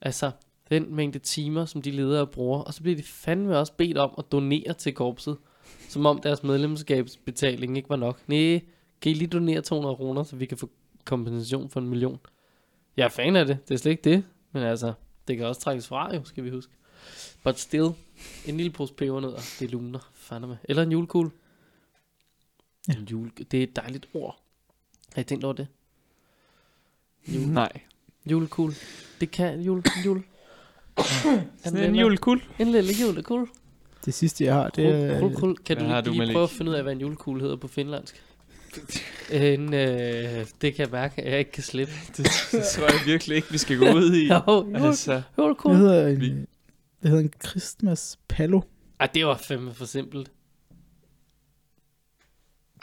Altså, den mængde timer, som de ledere bruger, og så bliver de fandme også bedt om at donere til korpset, som om deres medlemskabsbetaling ikke var nok. Nej, kan I lige donere 200 kroner, så vi kan få kompensation for en million? Jeg er fan af det, det er slet ikke det, men altså, det kan også trækkes fra jo, skal vi huske. But still, en lille pose pebernødder, det luner, fandme. Eller en julekugle. Ja. En jule, det er et dejligt ord. Har I tænkt over det? Jule, Nej. julekugle. Det kan jul, jul. Sådan en julekul. En lille julekugle. Det sidste, jeg har, det Kul, er... kul, kul. Kan Hvad du du, lige Malik? prøve at finde ud af, hvad en julekugle hedder på finlandsk? En, øh, det kan jeg mærke, at jeg ikke kan slippe. Det, <laughs> det tror jeg virkelig ikke, vi skal gå ud i. <laughs> Jo, Altså, jo, det er hedder en, det hedder en Christmas Palo. Ej, det var fandme for simpelt.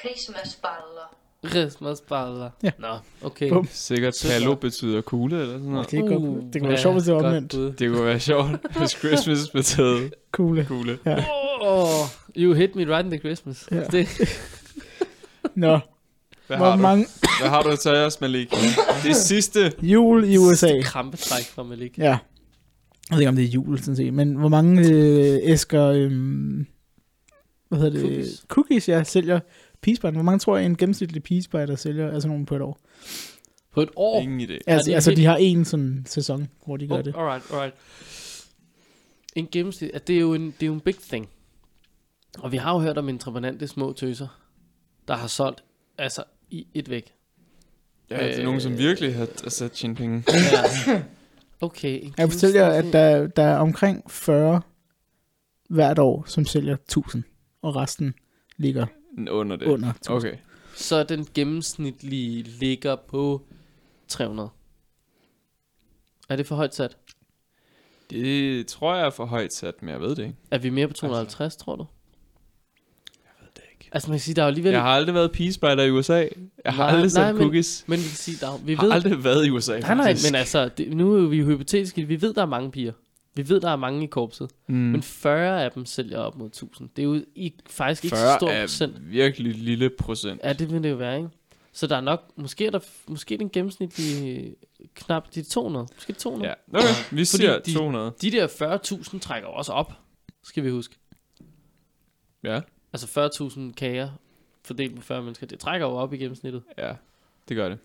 Christmasballer. Christmasballer. Ja. Nå, okay. Bum. sikkert palo betyder kugle eller sådan noget. Det, kan godt, Uh, det kunne være ja, sjovt, hvis det var omvendt. bud. Det kunne være sjovt, <laughs> hvis Christmas betød Kugle. kugle. Ja. Oh, you hit me right in the Christmas. Ja. Det, Nå, <laughs> Hvad hvor har, du? mange Hvad har du til os, Malik? Det sidste. jul i USA? krampetræk fra Malik. Ja. Jeg ved ikke, om det er jul, sådan set. Men hvor mange øh, æsker... Øh, hvad hedder det? Cookies. Cookies, ja, sælger Peacespider. Hvor mange tror jeg, en gennemsnitlig Peacespider sælger altså nogen på et år? På et år. Ingen idé. Altså, det altså de har en sådan sæson, hvor de gør Oh, det. alright, alright. En gennemsnit, at det er jo en, det er jo en big thing. Og vi har jo hørt om entreprenante små tøser, der har solgt, altså i et væk. Ja, det er nogen, som virkelig har altså, tjent penge. Ja. Okay. Jeg fortæller jer, at der, der er omkring 40 hvert år, som sælger 1000, og resten ligger Under det. under 1000. Okay. Så den gennemsnitlige ligger på 300. Er det for højt sat? Det tror jeg er for højt sat, men jeg ved det ikke. Er vi mere på 250, tror du? Jeg ved det ikke. Altså man kan sige, der er jo alligevel... Jeg har aldrig været pigespejder i USA. Jeg har Nej, aldrig nej, sat men- cookies. Men vi kan sige, der er, vi Jeg ved... har aldrig været i USA, Nej, nej, faktisk. men altså, det, nu er vi jo hypotetiske. Vi ved, der er mange piger. Vi ved, der er mange i korpset. Mm. Men 40 af dem sælger op mod 1000. Det er jo i, faktisk ikke så 40 stor er procent. virkelig lille procent. Ja, det vil det jo være, ikke? Så der er nok, måske er der, måske den gennemsnitlige knap de 200. Måske 200. Ja, okay. Vi siger de- 200. De der 40.000 trækker også op, skal vi huske. Ja, Altså 40.000 kager fordelt på 40 mennesker, det trækker jo op i gennemsnittet. ja. Det gør det.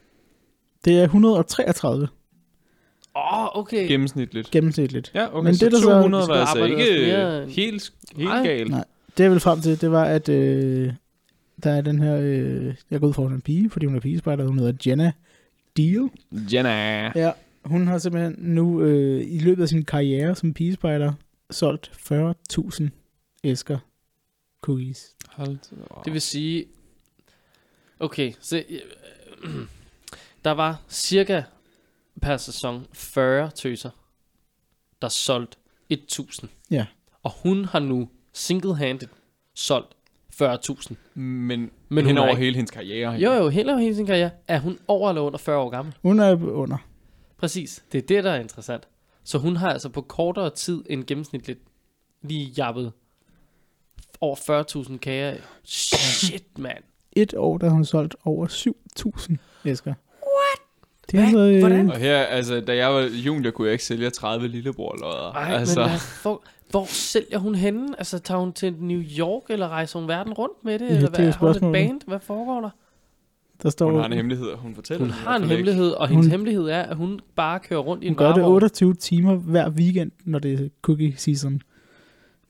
Det er 133 Åh, oh, okay. Gennemsnitligt. gennemsnitligt. Ja, okay. Men det, der så så- 200 vi var altså ikke mere- helt, helt Nej. galt. Nej. Det jeg vil frem til, det var, at øh, der er den her, øh, jeg går ud er en pige, fordi hun er pigespejder, hun hedder Jenna Deal. Jenna. Ja, hun har simpelthen nu øh, i løbet af sin karriere som pigespejder solgt 40.000 æsker cookies. Hold da Det vil sige... Okay, så... øh, <clears throat> Der var cirka per sæson 40 tøser, der solgt 1000. Ja. Og hun har nu single-handed solgt 40.000. Men, Men hen er over ikke- hele hendes karriere. Jo, jo, hele, hele sin karriere er hun over eller under 40 år gammel. Hun er under. Præcis, det er det, der er interessant. Så hun har altså på kortere tid end gennemsnitligt lige jappet over 40.000 kager. Shit, mand. Et år, der har hun solgt over 7.000 æsker. Det er Hvad? altså, øh, Hvordan? Og her, altså, da jeg var junior, kunne jeg ikke sælge 30 lillebrorlodder. Ej, altså, men hvad, hvor, hvor sælger hun henne? Altså, tager hun til New York, eller rejser hun verden rundt med det? Ja, eller det er hvad? Har hun et band? Hvad foregår der? Der står, hun har en hemmelighed, og hun fortæller Hun har en ikke. hemmelighed, og hendes Hun- hemmelighed er, at hun bare kører rundt i hun en gør det varevogn. 28 timer hver weekend, når det er cookie season.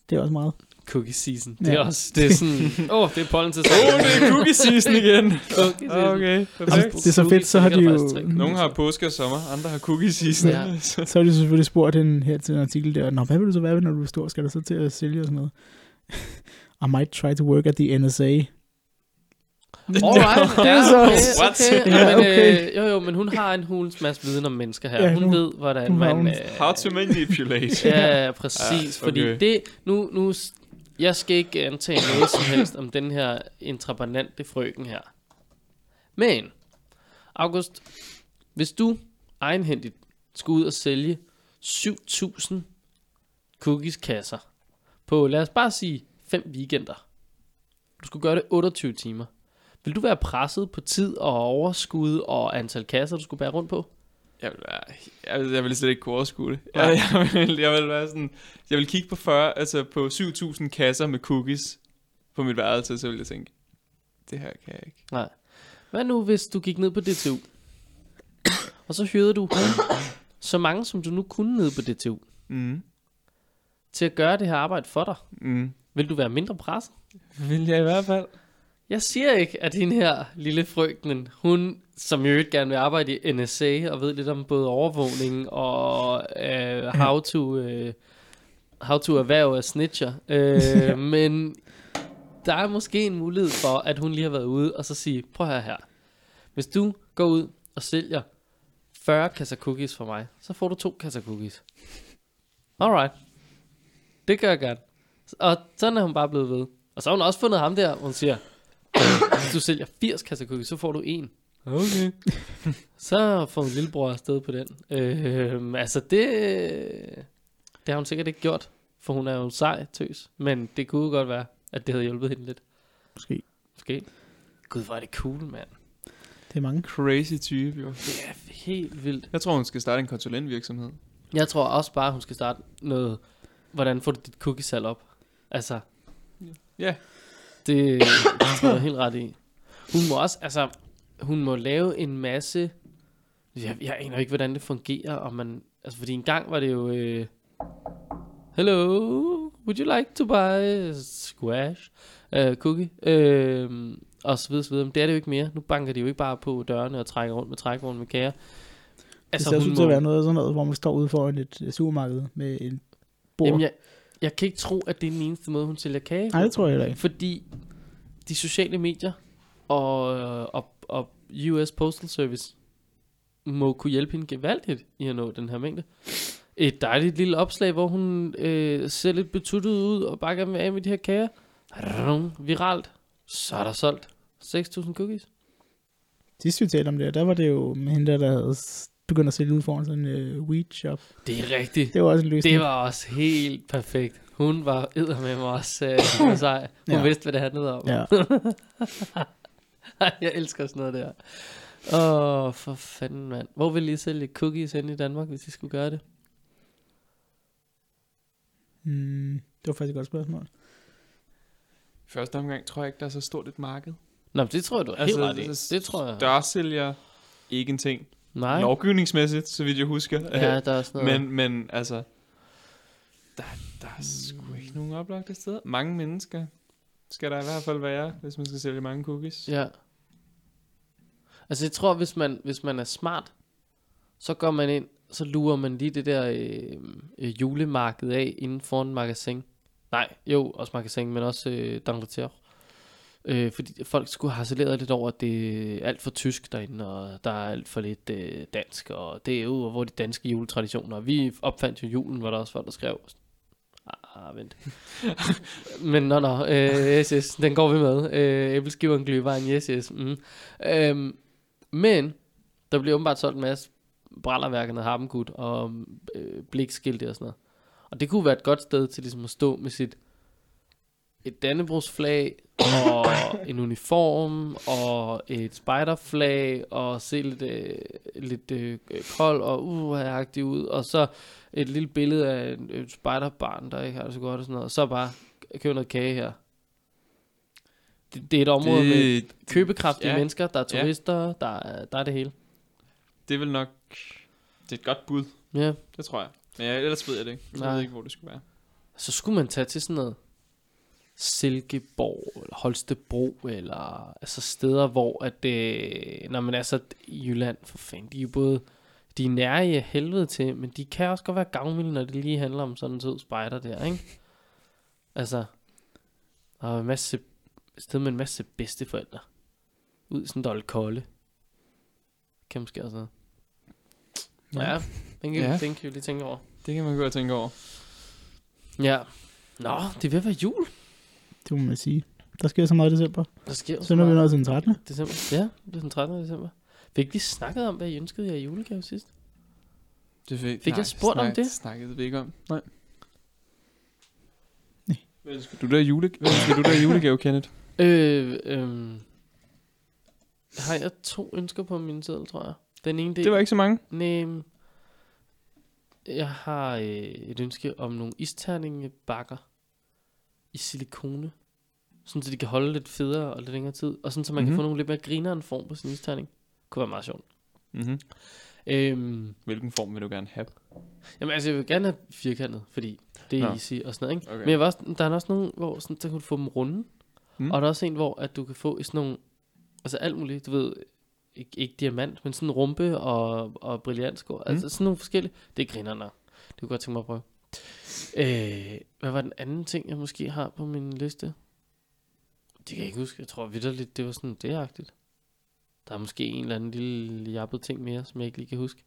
Det er også meget. Cookie season. Det er Ja. også, det er sådan, <laughs> åh, oh, det er pollen til Åh, oh, det er cookie season igen. <laughs> Cookie season. okay, perfekt. Altså, det er så fedt, så har de jo- Nogle har påske og sommer, andre har cookie season. Ja. <laughs> Så- har de selvfølgelig spurgt hende her til en artikel der, Nå, hvad vil du så være, når du er stor? Skal du så til at sælge og sådan noget? I might try to work at the NSA. Alright, Det er ja, så- okay, okay. Ja, okay. øh, jo, jo, men hun har en hulens masse viden om mennesker her. Ja, hun ved, hvordan har man... hun- øh, How to manipulate. Ja, præcis. Ja, Ja, okay. Fordi det, nu, nu, jeg skal ikke antage noget som helst om den her intrabanante frøken her. Men, August, hvis du egenhændigt skulle ud og sælge 7.000 cookies-kasser på, lad os bare sige, 5 weekender. Du skulle gøre det 28 timer. Vil du være presset på tid og overskud og antal kasser, du skulle bære rundt på? Jeg vil, være, jeg, vil, jeg vil slet ikke kunne overskue det. Jeg, <laughs> jeg, vil, jeg vil være sådan, jeg vil kigge på 40, altså på 7.000 kasser med cookies på mit værelse, så vil jeg tænke, det her kan jeg ikke. Nej. Hvad nu, hvis du gik ned på DTU, og så hyrede du <coughs> så mange, som du nu kunne ned på DTU, Mm. til at gøre det her arbejde for dig? Mm. Vil du være mindre presset? Vil jeg i hvert fald. Jeg siger ikke, at hende her lille frøknen, hun som jo ikke gerne vil arbejde i NSA, og ved lidt om både overvågning og uh, how to uh, how to erhverve af snitcher. <laughs> Uh, men der er måske en mulighed for, at hun lige har været ude og så sige, prøv her her. Hvis du går ud og sælger 40 kasser cookies for mig, så får du to kasser cookies. Alright. Det gør jeg gerne. Og sådan er hun bare blevet ved. Og så har hun også fundet ham der, hvor hun siger, hvis du sælger 80 kasser cookies, så får du en. Okay. <laughs> så får hun lillebror afsted på den. Øh, altså det, det har hun sikkert ikke gjort, for hun er jo en sej tøs. Men det kunne godt være, at det havde hjulpet hende lidt. Måske. Måske. Gud, hvor er det cool, mand. Det er mange. Crazy type, jo. Det er helt vildt. Jeg tror, hun skal starte en konsulentvirksomhed. Jeg tror også bare, hun skal starte noget, hvordan får du dit cookiesal op? Altså, Ja. det, det tror jeg er helt ret i. Hun må også, altså, hun må lave en masse, jeg, jeg aner ikke, hvordan det fungerer, om man, altså, fordi en gang var det jo, øh, hello, would you like to buy squash, uh, cookie, øh, og så videre, så videre. Men det er det jo ikke mere. Nu banker de jo ikke bare på dørene og trækker rundt med trækvogn med kager. Altså, det ser ud til at være noget, sådan noget, hvor man står ude foran et supermarked med en bord. Jamen, jeg, jeg kan ikke tro, at det er den eneste måde, hun sælger kage. Nej, det tror jeg ikke. Fordi de sociale medier og, og, og US Postal Service må kunne hjælpe hende gevaldigt i at nå den her mængde. Et dejligt lille opslag, hvor hun øh, ser lidt betuttet ud og bare gerne vil af med de her kager. Rum, viralt. Så er der solgt 6.000 cookies. Sidst vi talte om det, der var det jo med hende, der, havde begyndt at sælge ud foran sådan en uh, weed shop. Det er rigtigt. Det var også en løsning. Det var også helt perfekt. Hun var med mig også øh, <coughs> sej. Hun ja. vidste, hvad det handlede om. Ja. <laughs> <laughs> Jeg elsker sådan noget der. Åh, oh, for fanden, mand. Hvor vil I sælge cookies hen i Danmark, hvis I skulle gøre det? Mm, det var faktisk et godt spørgsmål. I første omgang tror jeg ikke, der er så stort et marked. Nå, men det tror jeg, du er Altså, helt ret i. det- Det tror jeg. Der sælger ikke en ting. Nej. Lovgivningsmæssigt, så vidt jeg husker. Ja, der er sådan noget. men, men altså, der, der er sgu ikke nogen oplagte steder. Mange mennesker skal der i hvert fald være, hvis man skal sælge mange cookies. Ja. Altså, jeg tror, hvis man, hvis man er smart, så går man ind, så lurer man lige det der øh, øh, julemarked af inden for en magasin. Nej, jo, også magasin, men også øh, d'Angleterre. Øh, fordi folk skulle have harceleret lidt over, at det er alt for tysk derinde, og der er alt for lidt øh, dansk, og det er jo, hvor de danske juletraditioner. Vi opfandt jo julen, hvor der også folk, der skrev, ah, vent. <laughs> men nå, nå, øh, yes, yes, den går vi med. Øh, æbleskiveren, gløhvejen, yes, yes. Mm. Øhm, men, der bliver åbenbart solgt en masse brallerværkerne, harmgud og øh, blikskilte og sådan noget. Og det kunne være et godt sted til ligesom at stå med sit et dannebrugsflag og <coughs> en uniform og et spiderflag og se lidt, øh, lidt øh, kold og uagtig ud og så et lille billede af et, et spejderbarn, der ikke har det så godt og sådan noget. Og så bare købe noget kage her. Det, det er et område det, med købekraftige ja. ja. mennesker, der er Ja. turister, der, er, der er det hele. Det er vel nok... Det er et godt bud, Ja. det tror jeg. Men jeg, ellers ved jeg det ikke. Jeg Nej. ved ikke, hvor det skulle være. Så skulle man tage til sådan noget Silkeborg, eller Holstebro, eller altså steder, hvor at det, når man er så i Jylland, for fanden, de er jo både, de er nære i helvede til, men de kan også godt være gavmilde, når det lige handler om sådan en sød spejder der, ikke? Altså, er en masse, et sted med en masse bedsteforældre. Ud i sådan en dolde kolde. Kan måske også noget. Ja, ja den kan, Ja. den kan vi lige tænke over. Det kan man godt tænke over. Ja. Nå, det at være jul. Det må man sige. Der sker så meget i december. Der sker jo Så nu er vi nået til den 13. December. Ja, det er den 13. december. Fik vi snakket om, hvad I ønskede jer i julegave sidst? Det fik, Fik jeg spurgt om det? snakkede vi ikke om. Nej. Nej. Hvad ønsker du der i jule, hvad ønsker du der i julegave, Kenneth? Øh, øh, har jeg to ønsker på min seddel, tror jeg. Den ene, det, Det var ikke så mange. Nej, jeg har øh, et ønske om nogle isterningebakker i silikone. Sådan, så de kan holde lidt federe og lidt længere tid. Og sådan, så man mm-hmm. Mhm. kan få nogle lidt mere grineren form på sin isterning. Kunne være meget sjovt. Mm-hmm. Øhm, Hvilken form vil du gerne have? Jamen altså, jeg vil gerne have firkantet, fordi det er Nå. easy og sådan noget, ikke? Okay. Men jeg vil også, der er også nogle, hvor sådan, så kan du få dem runde. Mm. Og der er også en, hvor at du kan få i sådan nogle, altså alt muligt, du ved, ikke, ikke diamant, men sådan rumpe og, og brillantskår. Mm. Altså sådan nogle forskellige, det er grinerne. Det kunne jeg godt tænke mig at prøve. Øh, hvad var den anden ting, jeg måske har på min liste? Det kan jeg ikke huske. Jeg tror vidderligt, det var sådan det-agtigt. Der er måske en eller anden lille jappet ting mere, som jeg ikke lige kan huske.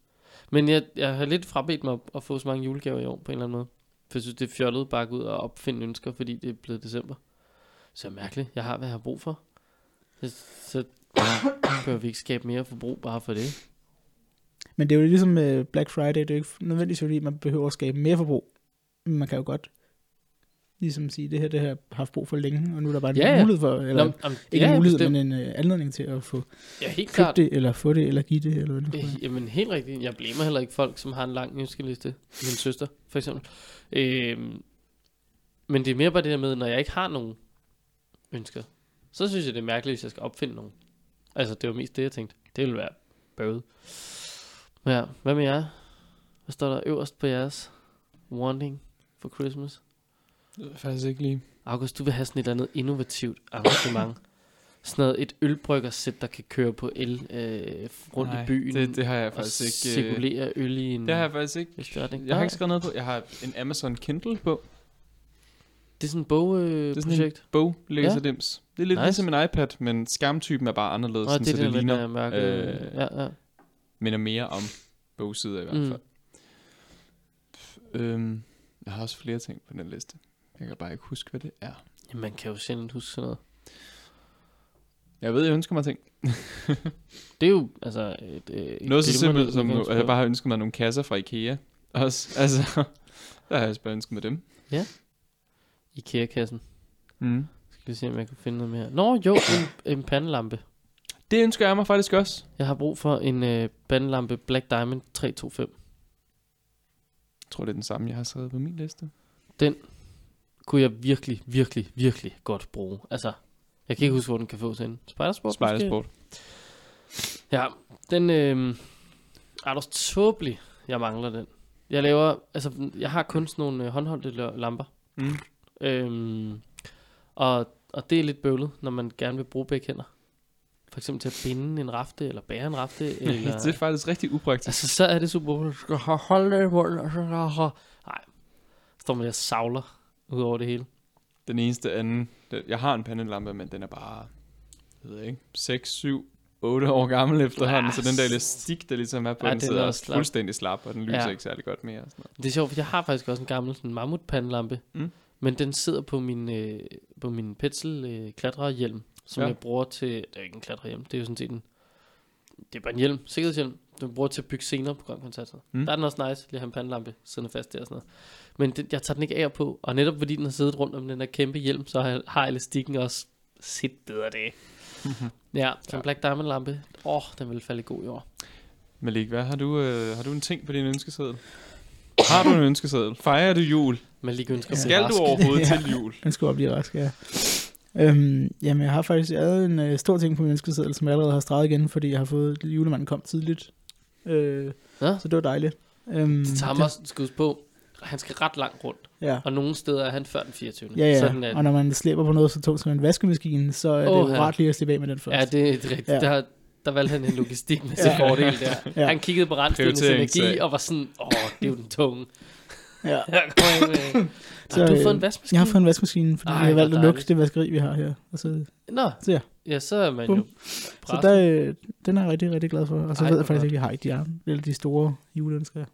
Men jeg, jeg har lidt frabedt mig at, få så mange julegaver i år, på en eller anden måde. For jeg synes, det er fjollet bare at ud og opfinde ønsker, fordi det er blevet december. Så er mærkeligt. Jeg har, hvad jeg har brug for. Så, så behøver vi ikke skabe mere forbrug bare for det. Men det er jo ligesom øh, Black Friday, det er jo ikke nødvendigvis fordi, man behøver at skabe mere forbrug. Men man kan jo godt ligesom sige, det her, det her haft brug for længe, og nu er der bare en Ja, ja. mulighed for, eller Nå, om, ikke en mulighed, bestemt. men en uh, anledning til at få Ja, helt klart. det, eller få det, eller give det, eller hvad det Øh. Jamen helt rigtigt. Jeg blamer heller ikke folk, som har en lang ønskeliste. Min søster, for eksempel. Øhm, men det er mere bare det der med, når jeg ikke har nogen ønsker, så synes jeg, det er mærkeligt, hvis jeg skal opfinde nogen. Altså, det var mest det, jeg tænkte. Det ville være bøvet. Ja, hvad med jer? Hvad står der øverst på jeres wanting for Christmas? Det faktisk ikke lige. August, du vil have sådan et eller andet innovativt arrangement. sådan noget, et ølbryggersæt, der kan køre på el øh, rundt Nej, i byen. Det, det har jeg og faktisk ikke... øh, cirkulere øl i en... Det har jeg faktisk ikke. Forretning. Jeg har ikke skrevet noget på. Jeg har en Amazon Kindle på. Det er sådan et bogprojekt. Øh, Det er sådan projekt. Bog læser dims. Det er lidt Nice. nice. ligesom en iPad, men skærmtypen er bare anderledes, Nå, sådan, det er så det det, ligner, der mærke. øh, ja, ja. minder mere om bogsider i hvert Mm. fald. Øhm, jeg har også flere ting på den liste. Jeg kan bare ikke huske, hvad det er. Jamen, man kan jo sjældent huske sådan noget. Jeg ved, jeg ønsker mig ting. Det er jo, altså... Et, øh, et Noget så simpelt som, at jeg bare har ønsket mig nogle kasser fra Ikea. Også, altså, der har jeg bare ønsket mig dem. Ikea-kassen. Mm. Skal vi se, om jeg kan finde noget mere. Nå, jo, en, en pandelampe. Det ønsker jeg mig faktisk også. Jeg har brug for en øh, pandelampe Black Diamond 325. Jeg tror, det er den samme, jeg har skrevet på min liste. Kunne jeg virkelig, virkelig, virkelig godt bruge. Altså, jeg kan ikke huske, hvor den kan fås henne. Spidersport? måske? Spidersport. Ja, den øh, er du tåbelig, jeg mangler den. Jeg laver, altså, jeg har kun sådan nogle øh, håndholdte la- lamper. Mm. Øhm, og, og det er lidt bøvlet, når man gerne vil bruge begge hænder. For eksempel til at binde en rafte, eller bære en rafte, <laughs> eller... det er faktisk rigtig upraktisk. Altså, så er det super, du skal ha- holde det i munden, og så Nej, står man der og savler ud over det hele. Den eneste anden, jeg har en pandelampe, men den er bare, jeg ved ikke, 6, 7, 8 år gammel efterhånden, så den der elastik, der ligesom er på Ja, ja, den, den er sidder også slap. fuldstændig slap, og den lyser Ja. ja. ikke særlig godt mere. Sådan noget. Det er sjovt, for jeg har faktisk også en gammel sådan mammutpandelampe, Mm. men den sidder på min, øh, på min Petzl øh, klatrehjelm, som Ja. jeg bruger til, det er ikke en klatrehjelm, det er jo sådan set en, det er bare en hjelm, sikkerhedshjelm, den bruger til at bygge scener på Grøn Koncert. Mm. Der er den også nice, lige at have en pandelampe siddende fast der og sådan noget. Men det, jeg tager den ikke af på, og netop fordi den har siddet rundt om den der kæmpe hjelm, så har, har elastikken også set bedre det. ja, så en Ja. Black Diamond lampe, åh, oh, den vil falde i god jord. Malik, hvad har du, øh, har du en ting på din ønskeseddel? Har du en ønskeseddel? Fejrer du jul? Man lige ønsker Ja. Skal rask. du overhovedet <laughs> Ja. til jul? Den skulle blive rask, ja. Øhm, jamen, jeg har faktisk jeg havde en øh, stor ting på min ønskeseddel, som jeg allerede har streget igen, fordi jeg har fået julemanden kom tidligt. Øh, Ja. Så det var dejligt. Øhm, Det tager mig huske på, han skal ret langt rundt. Ja, Og nogle steder er han før den 24. ja, ja. Sådan at, og når man slæber på noget så tungt som en vaskemaskine, så er det Åh, jo ja. rart lige at slippe af med den først. ja, det er rigtigt. Ja. Der, der valgte han en logistik med <laughs> til Ja. fordel der. Ja. Han kiggede på Prioriteringssag. energi og var sådan, åh, det er jo den tunge. ja. <laughs> <laughs> Så, Har du øh, fået en vaskemaskine? Jeg har fået en vaskemaskine, fordi Ej, jeg har valgt at lukke det vaskeri, vi har her. Og så, Nå, Så ja. Ja, så er man Bum. jo så presset. der, øh, den er jeg rigtig, rigtig glad for. Og så Ej, ved jeg faktisk godt. ikke, at jeg har ikke de, andre, eller de store juleønsker.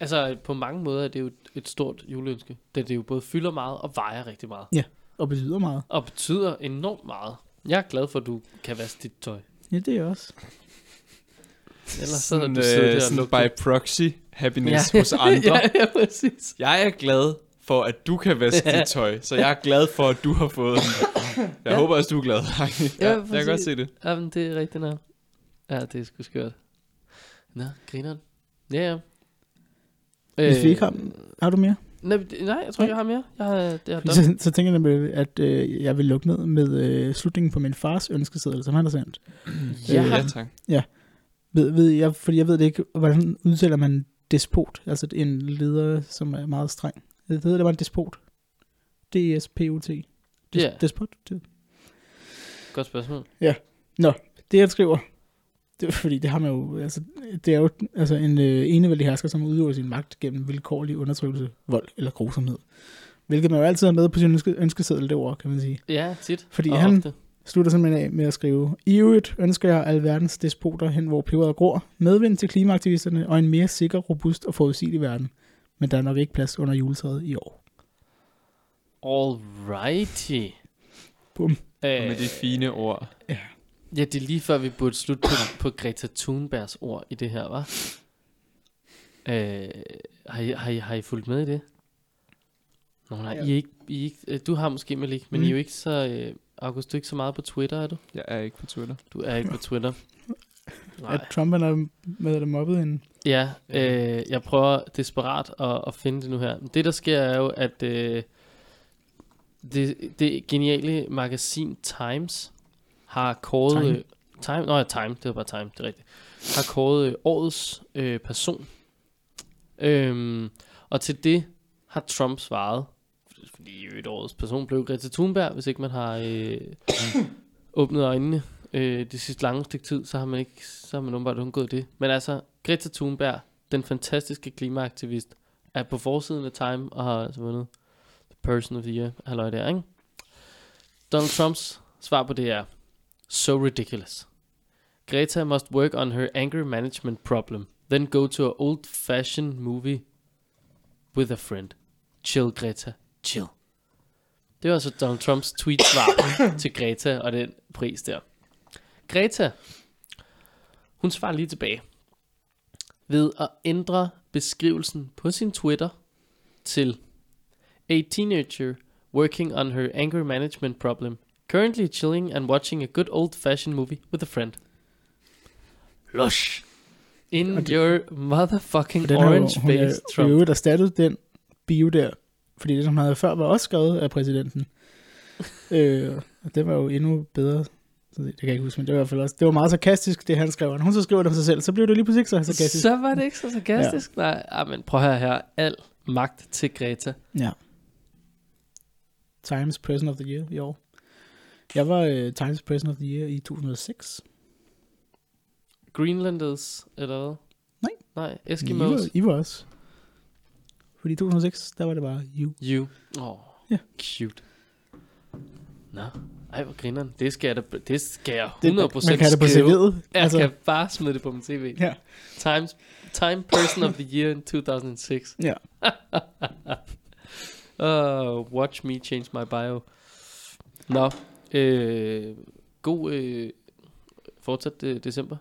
Altså, på mange måder er det jo et, stort juleønske. Da det jo både fylder meget og vejer rigtig meget. Og betyder meget. Og betyder enormt meget. Jeg er glad for, at du kan vaske dit tøj. Ja, det er jeg også. Ellers så sådan, du øh, sådan by proxy happiness hos <laughs> andre. ja, ja, præcis. Jeg er glad for, at du kan vaske Ja. <laughs> dit tøj, så jeg er glad for, at du har fået den. Jeg Ja. håber også, du er glad. <laughs> ja, Ja, jeg kan godt se det. Jamen, det er rigtigt nok. Ja, det er sgu skørt. Nå, grineren. Ja, ja. Hvis vi ikke har, har du mere? Nej, nej, jeg tror ikke, jeg har mere. Jeg har, det har Så, så tænker jeg nemlig, at øh, jeg vil lukke ned med øh, slutningen på min fars ønskeseddel, som han har sendt. Ja. Ja, tak. Ved, ved jeg, fordi jeg ved det ikke, hvordan udtaler man despot, altså en leder, som er meget streng. Jeg ved, det var en despot. D-E-S-P-O-T. Des, Ja. Despot. Det, Godt spørgsmål. det jeg skriver, det er fordi, det har man jo, altså, det er jo altså en øh, enevældig hersker, som udøver sin magt gennem vilkårlig undertrykkelse, vold eller grusomhed. Hvilket man jo altid har med på sin ønske, ønskeseddel det ord, kan man sige. Ja, tit. Fordi og han- ofte. slutter simpelthen af med at skrive, I øvrigt ønsker jeg alverdens despoter hen, hvor peberet gror, medvind til klimaaktivisterne og en mere sikker, robust og forudsigelig verden. Men der er nok ikke plads under juletræet i år. Alrighty. Bum. Og Øh, med de fine ord. ja, det er lige før, vi burde slutte på, på Greta Thunbergs ord i det her, var. Øh, har, I, har, I, har I fulgt med i det? Nå, nej, Ja. I er ikke, I er ikke, øh, du har måske, Malik, men mm. I er Mm. jo ikke så... Øh, August, du er ikke så meget på Twitter, er du? Jeg er ikke på Twitter. Du er ikke på Twitter. At Trump er med dem mobbet en... Ja, øh, jeg prøver desperat at, at finde det nu her. Det, der sker, er jo, at øh, det, det geniale magasin Times har kåret... Time. Time. Time, nå ja, Time, det var bare Time, det er rigtigt. Har kåret øh, årets øh, person. Øhm, og til det har Trump svaret, fordi jo et årets person blev Greta Thunberg, hvis ikke man har øh, <coughs> åbnet øjnene øh, det sidste lange stykke tid, så har man ikke, så har man åbenbart undgået det. Men altså, Greta Thunberg, den fantastiske klimaaktivist, er på forsiden af Time og har altså vundet The Person of the Year, halløj der, ikke? Donald Trumps svar på det er, so ridiculous. Greta must work on her anger management problem, then go to a old-fashioned movie with a friend. Chill, Greta. Chill. Det var altså Donald Trumps tweet-svar <coughs> til Greta og den pris der. Greta, hun svarer lige tilbage ved at ændre beskrivelsen på sin Twitter til A teenager working on her anger management problem, currently chilling and watching a good old-fashioned movie with a friend. Lush. In Og det- your motherfucking Og den har jo, orange hun er i Trump. øvrigt erstattet den bio der, fordi det, som han havde før, var også skrevet af præsidenten. <laughs> øh, og det var jo endnu bedre. Så det, kan jeg ikke huske, men det var i hvert fald også, det var meget sarkastisk, det han skrev. Hun så skriver det om sig selv, så blev det lige pludselig ikke så sarkastisk. Så var det ikke så sarkastisk. Ja. Nej, ah, men prøv høre her. Al magt til Greta. Ja. Times Person of the Year i år. Jeg var uh, Times Person of the Year i 2006. Greenlanders, eller hvad? Nej. Nej, I Eskimos. var, I var også. Fordi i 2006, der var det bare you. You. Åh, oh, Ja. cute. Nå, ej, hvor grineren. Det skal jeg, da, det skal jeg 100% Det, man, man kan det på. CV'et. Jeg altså, kan bare smide det på min tv. Ja. Times, Time Person of the Year in 2006. <laughs> Ja. <laughs> Uh, watch me change my bio. Nå, øh, god øh, fortsat øh, december.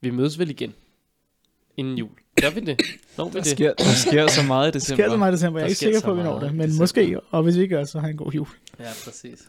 Vi mødes vel igen inden jul. Gør vi det? Når vi Der det? sker, der <laughs> sker så meget i Det sker så december. meget i december. Jeg er Der ikke sikker på, at vi når det. Men december. måske, og hvis vi ikke gør, så har en god jul. Ja, præcis.